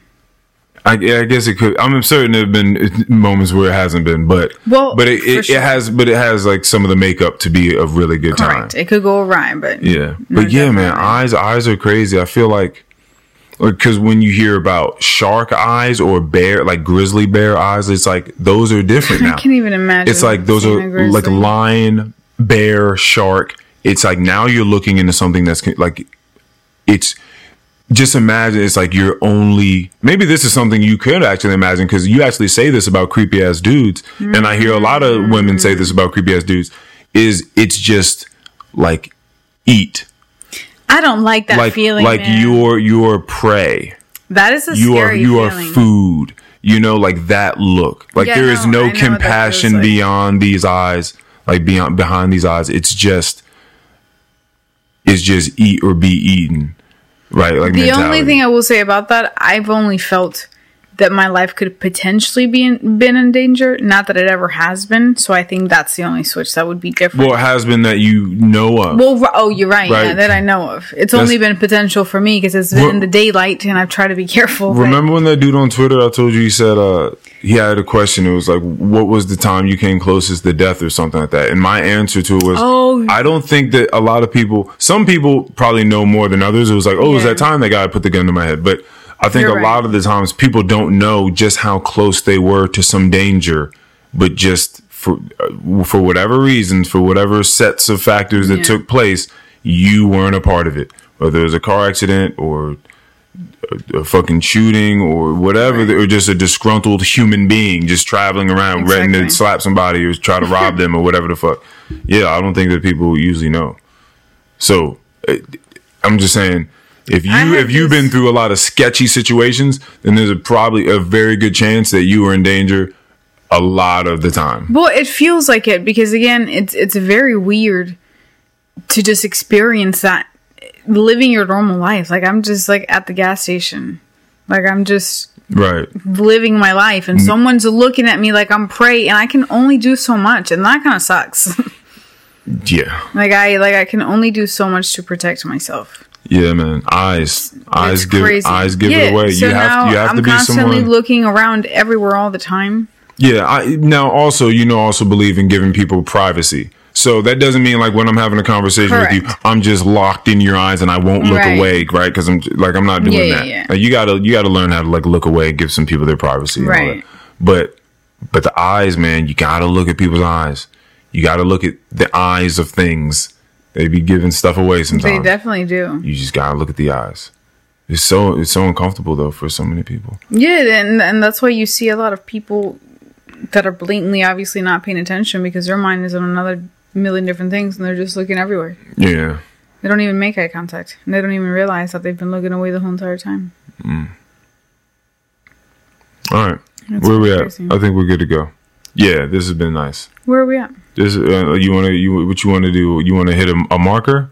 I, I guess it could. I'm certain there have been moments where it hasn't been, but Well, but it, it, sure. it has, but it has like some of the makeup to be a really good Correct. time. It could go awry, but Yeah, No, but yeah, man, eyes eyes are crazy. I feel like because when you hear about shark eyes or bear, like grizzly bear eyes, it's like those are different I can't even imagine. It's like those are like lion, bear, shark. It's like now you're looking into something that's like it's just imagine it's like you're only maybe this is something you could actually imagine because you actually say this about creepy ass dudes and i hear a lot of women say this mm-hmm. about creepy ass dudes is it's just like eat I don't like that like feeling. like man. your your prey That is a you are you are food you know like that look like Yeah, there is no, no know what that compassion like. beyond these eyes like beyond behind these eyes it's just it's just eat or be eaten right like The mentality. only thing I will say about that, I've only felt that my life could potentially be in, been in danger. Not that it ever has been. So I think that's the only switch that would be different. well it has been that you know of Well, oh, you're right. Yeah, that I know of. It's only been potential for me because it's been in the daylight, and I've tried to be careful. remember when that dude on twitter i told you he said uh he had a question it was like what was the time you came closest to death or something like that and my answer to it was Oh. i don't think that a lot of people some people probably know more than others it was like oh it was that time that guy put the gun to my head but i think You're a lot of the times people don't know just how close they were to some danger but just for uh, for whatever reasons for whatever sets of factors that Yeah. took place you weren't a part of it whether it was a car accident or a fucking shooting or whatever, or just a disgruntled human being just traveling around ready to slap somebody or try to rob them or whatever the fuck. Yeah, I don't think that people usually know. So I'm just saying, if you if you've been through a lot of sketchy situations, then there's a probably a very good chance that you are in danger a lot of the time. Well, it feels like it because again, it's it's very weird to just experience that living your normal life. Like I'm just like at the gas station. Like I'm just Right. living my life and someone's looking at me like I'm prey and I can only do so much and that kind of sucks. Yeah. like I like I can only do so much to protect myself. Yeah, man. Eyes. Eyes It's give crazy. eyes give Yeah, it away. So you have you have I'm to be constantly someone looking around everywhere all the time. Yeah, I now also you know also believe in giving people privacy. So that doesn't mean like when I'm having a conversation with you, I'm just locked in your eyes and I won't look Right. away, right? Because I'm like I'm not doing Yeah, that. yeah. Like, you gotta you gotta learn how to like look away, give some people their privacy, Right. But but the eyes, man, you gotta look at people's eyes. You got to look at the eyes of things. They be giving stuff away sometimes. They definitely do. you just gotta look at the eyes. It's so it's so uncomfortable though for so many people. Yeah, and and that's why you see a lot of people that are blatantly obviously not paying attention because their mind is on another million different things and they're just looking everywhere. Yeah. They don't even make eye contact. And they don't even realize that they've been looking away the whole entire time. Mm. All right. That's Where we at? I think we're good to go. Yeah, this has been nice. Where are we at? This uh, you want to you what you want to do? You want to hit a, a marker?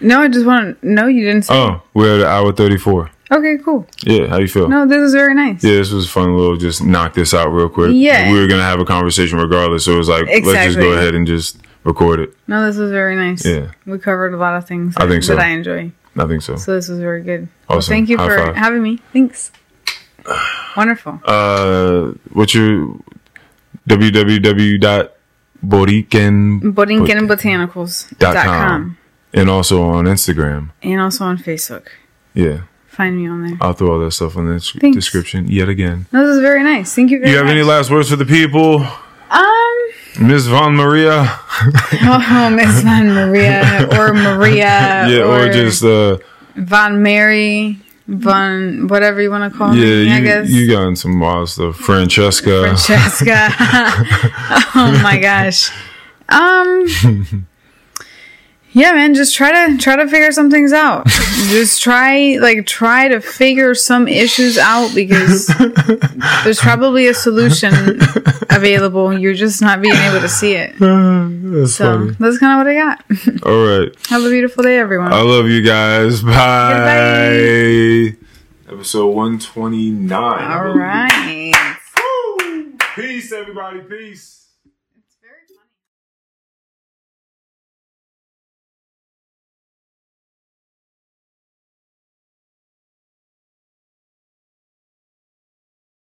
No, I just want to. No, you didn't say. Oh, we're at hour thirty four. Okay, cool. Yeah, how you feel? No, this is very nice. Yeah, this was fun. Little, just knock this out real quick. Yeah. we were gonna have a conversation regardless, so it was like let's just go ahead and just record it. No, this was very nice. Yeah. We covered a lot of things I think so. that I enjoy. I think so. So this was very good. Well, Awesome. thank you High for five. having me. Thanks. Wonderful. Uh, what's your Borinquenbotanicals.com and also on Instagram. and also on Facebook. Yeah, Find me on there. I'll throw all that stuff in the Thanks. description yet again. No, this is very nice. Thank you very You have much. any last words for the people, um, Miss Von Maria? oh, Miss Von Maria or Maria yeah, or, just uh, Von Mary, Von whatever you want to call yeah, me. I you guess. you got some wild stuff. Francesca. Francesca. oh my gosh. Um Yeah, man, just try to try to figure some things out. just try like try to figure some issues out because there's probably a solution available. You're just not being able to see it. That's So funny. that's kind of what I got. All right. Have a beautiful day, everyone. I love you guys. Bye. Goodbye. Episode 129. I All right. Woo! Peace, everybody. Peace.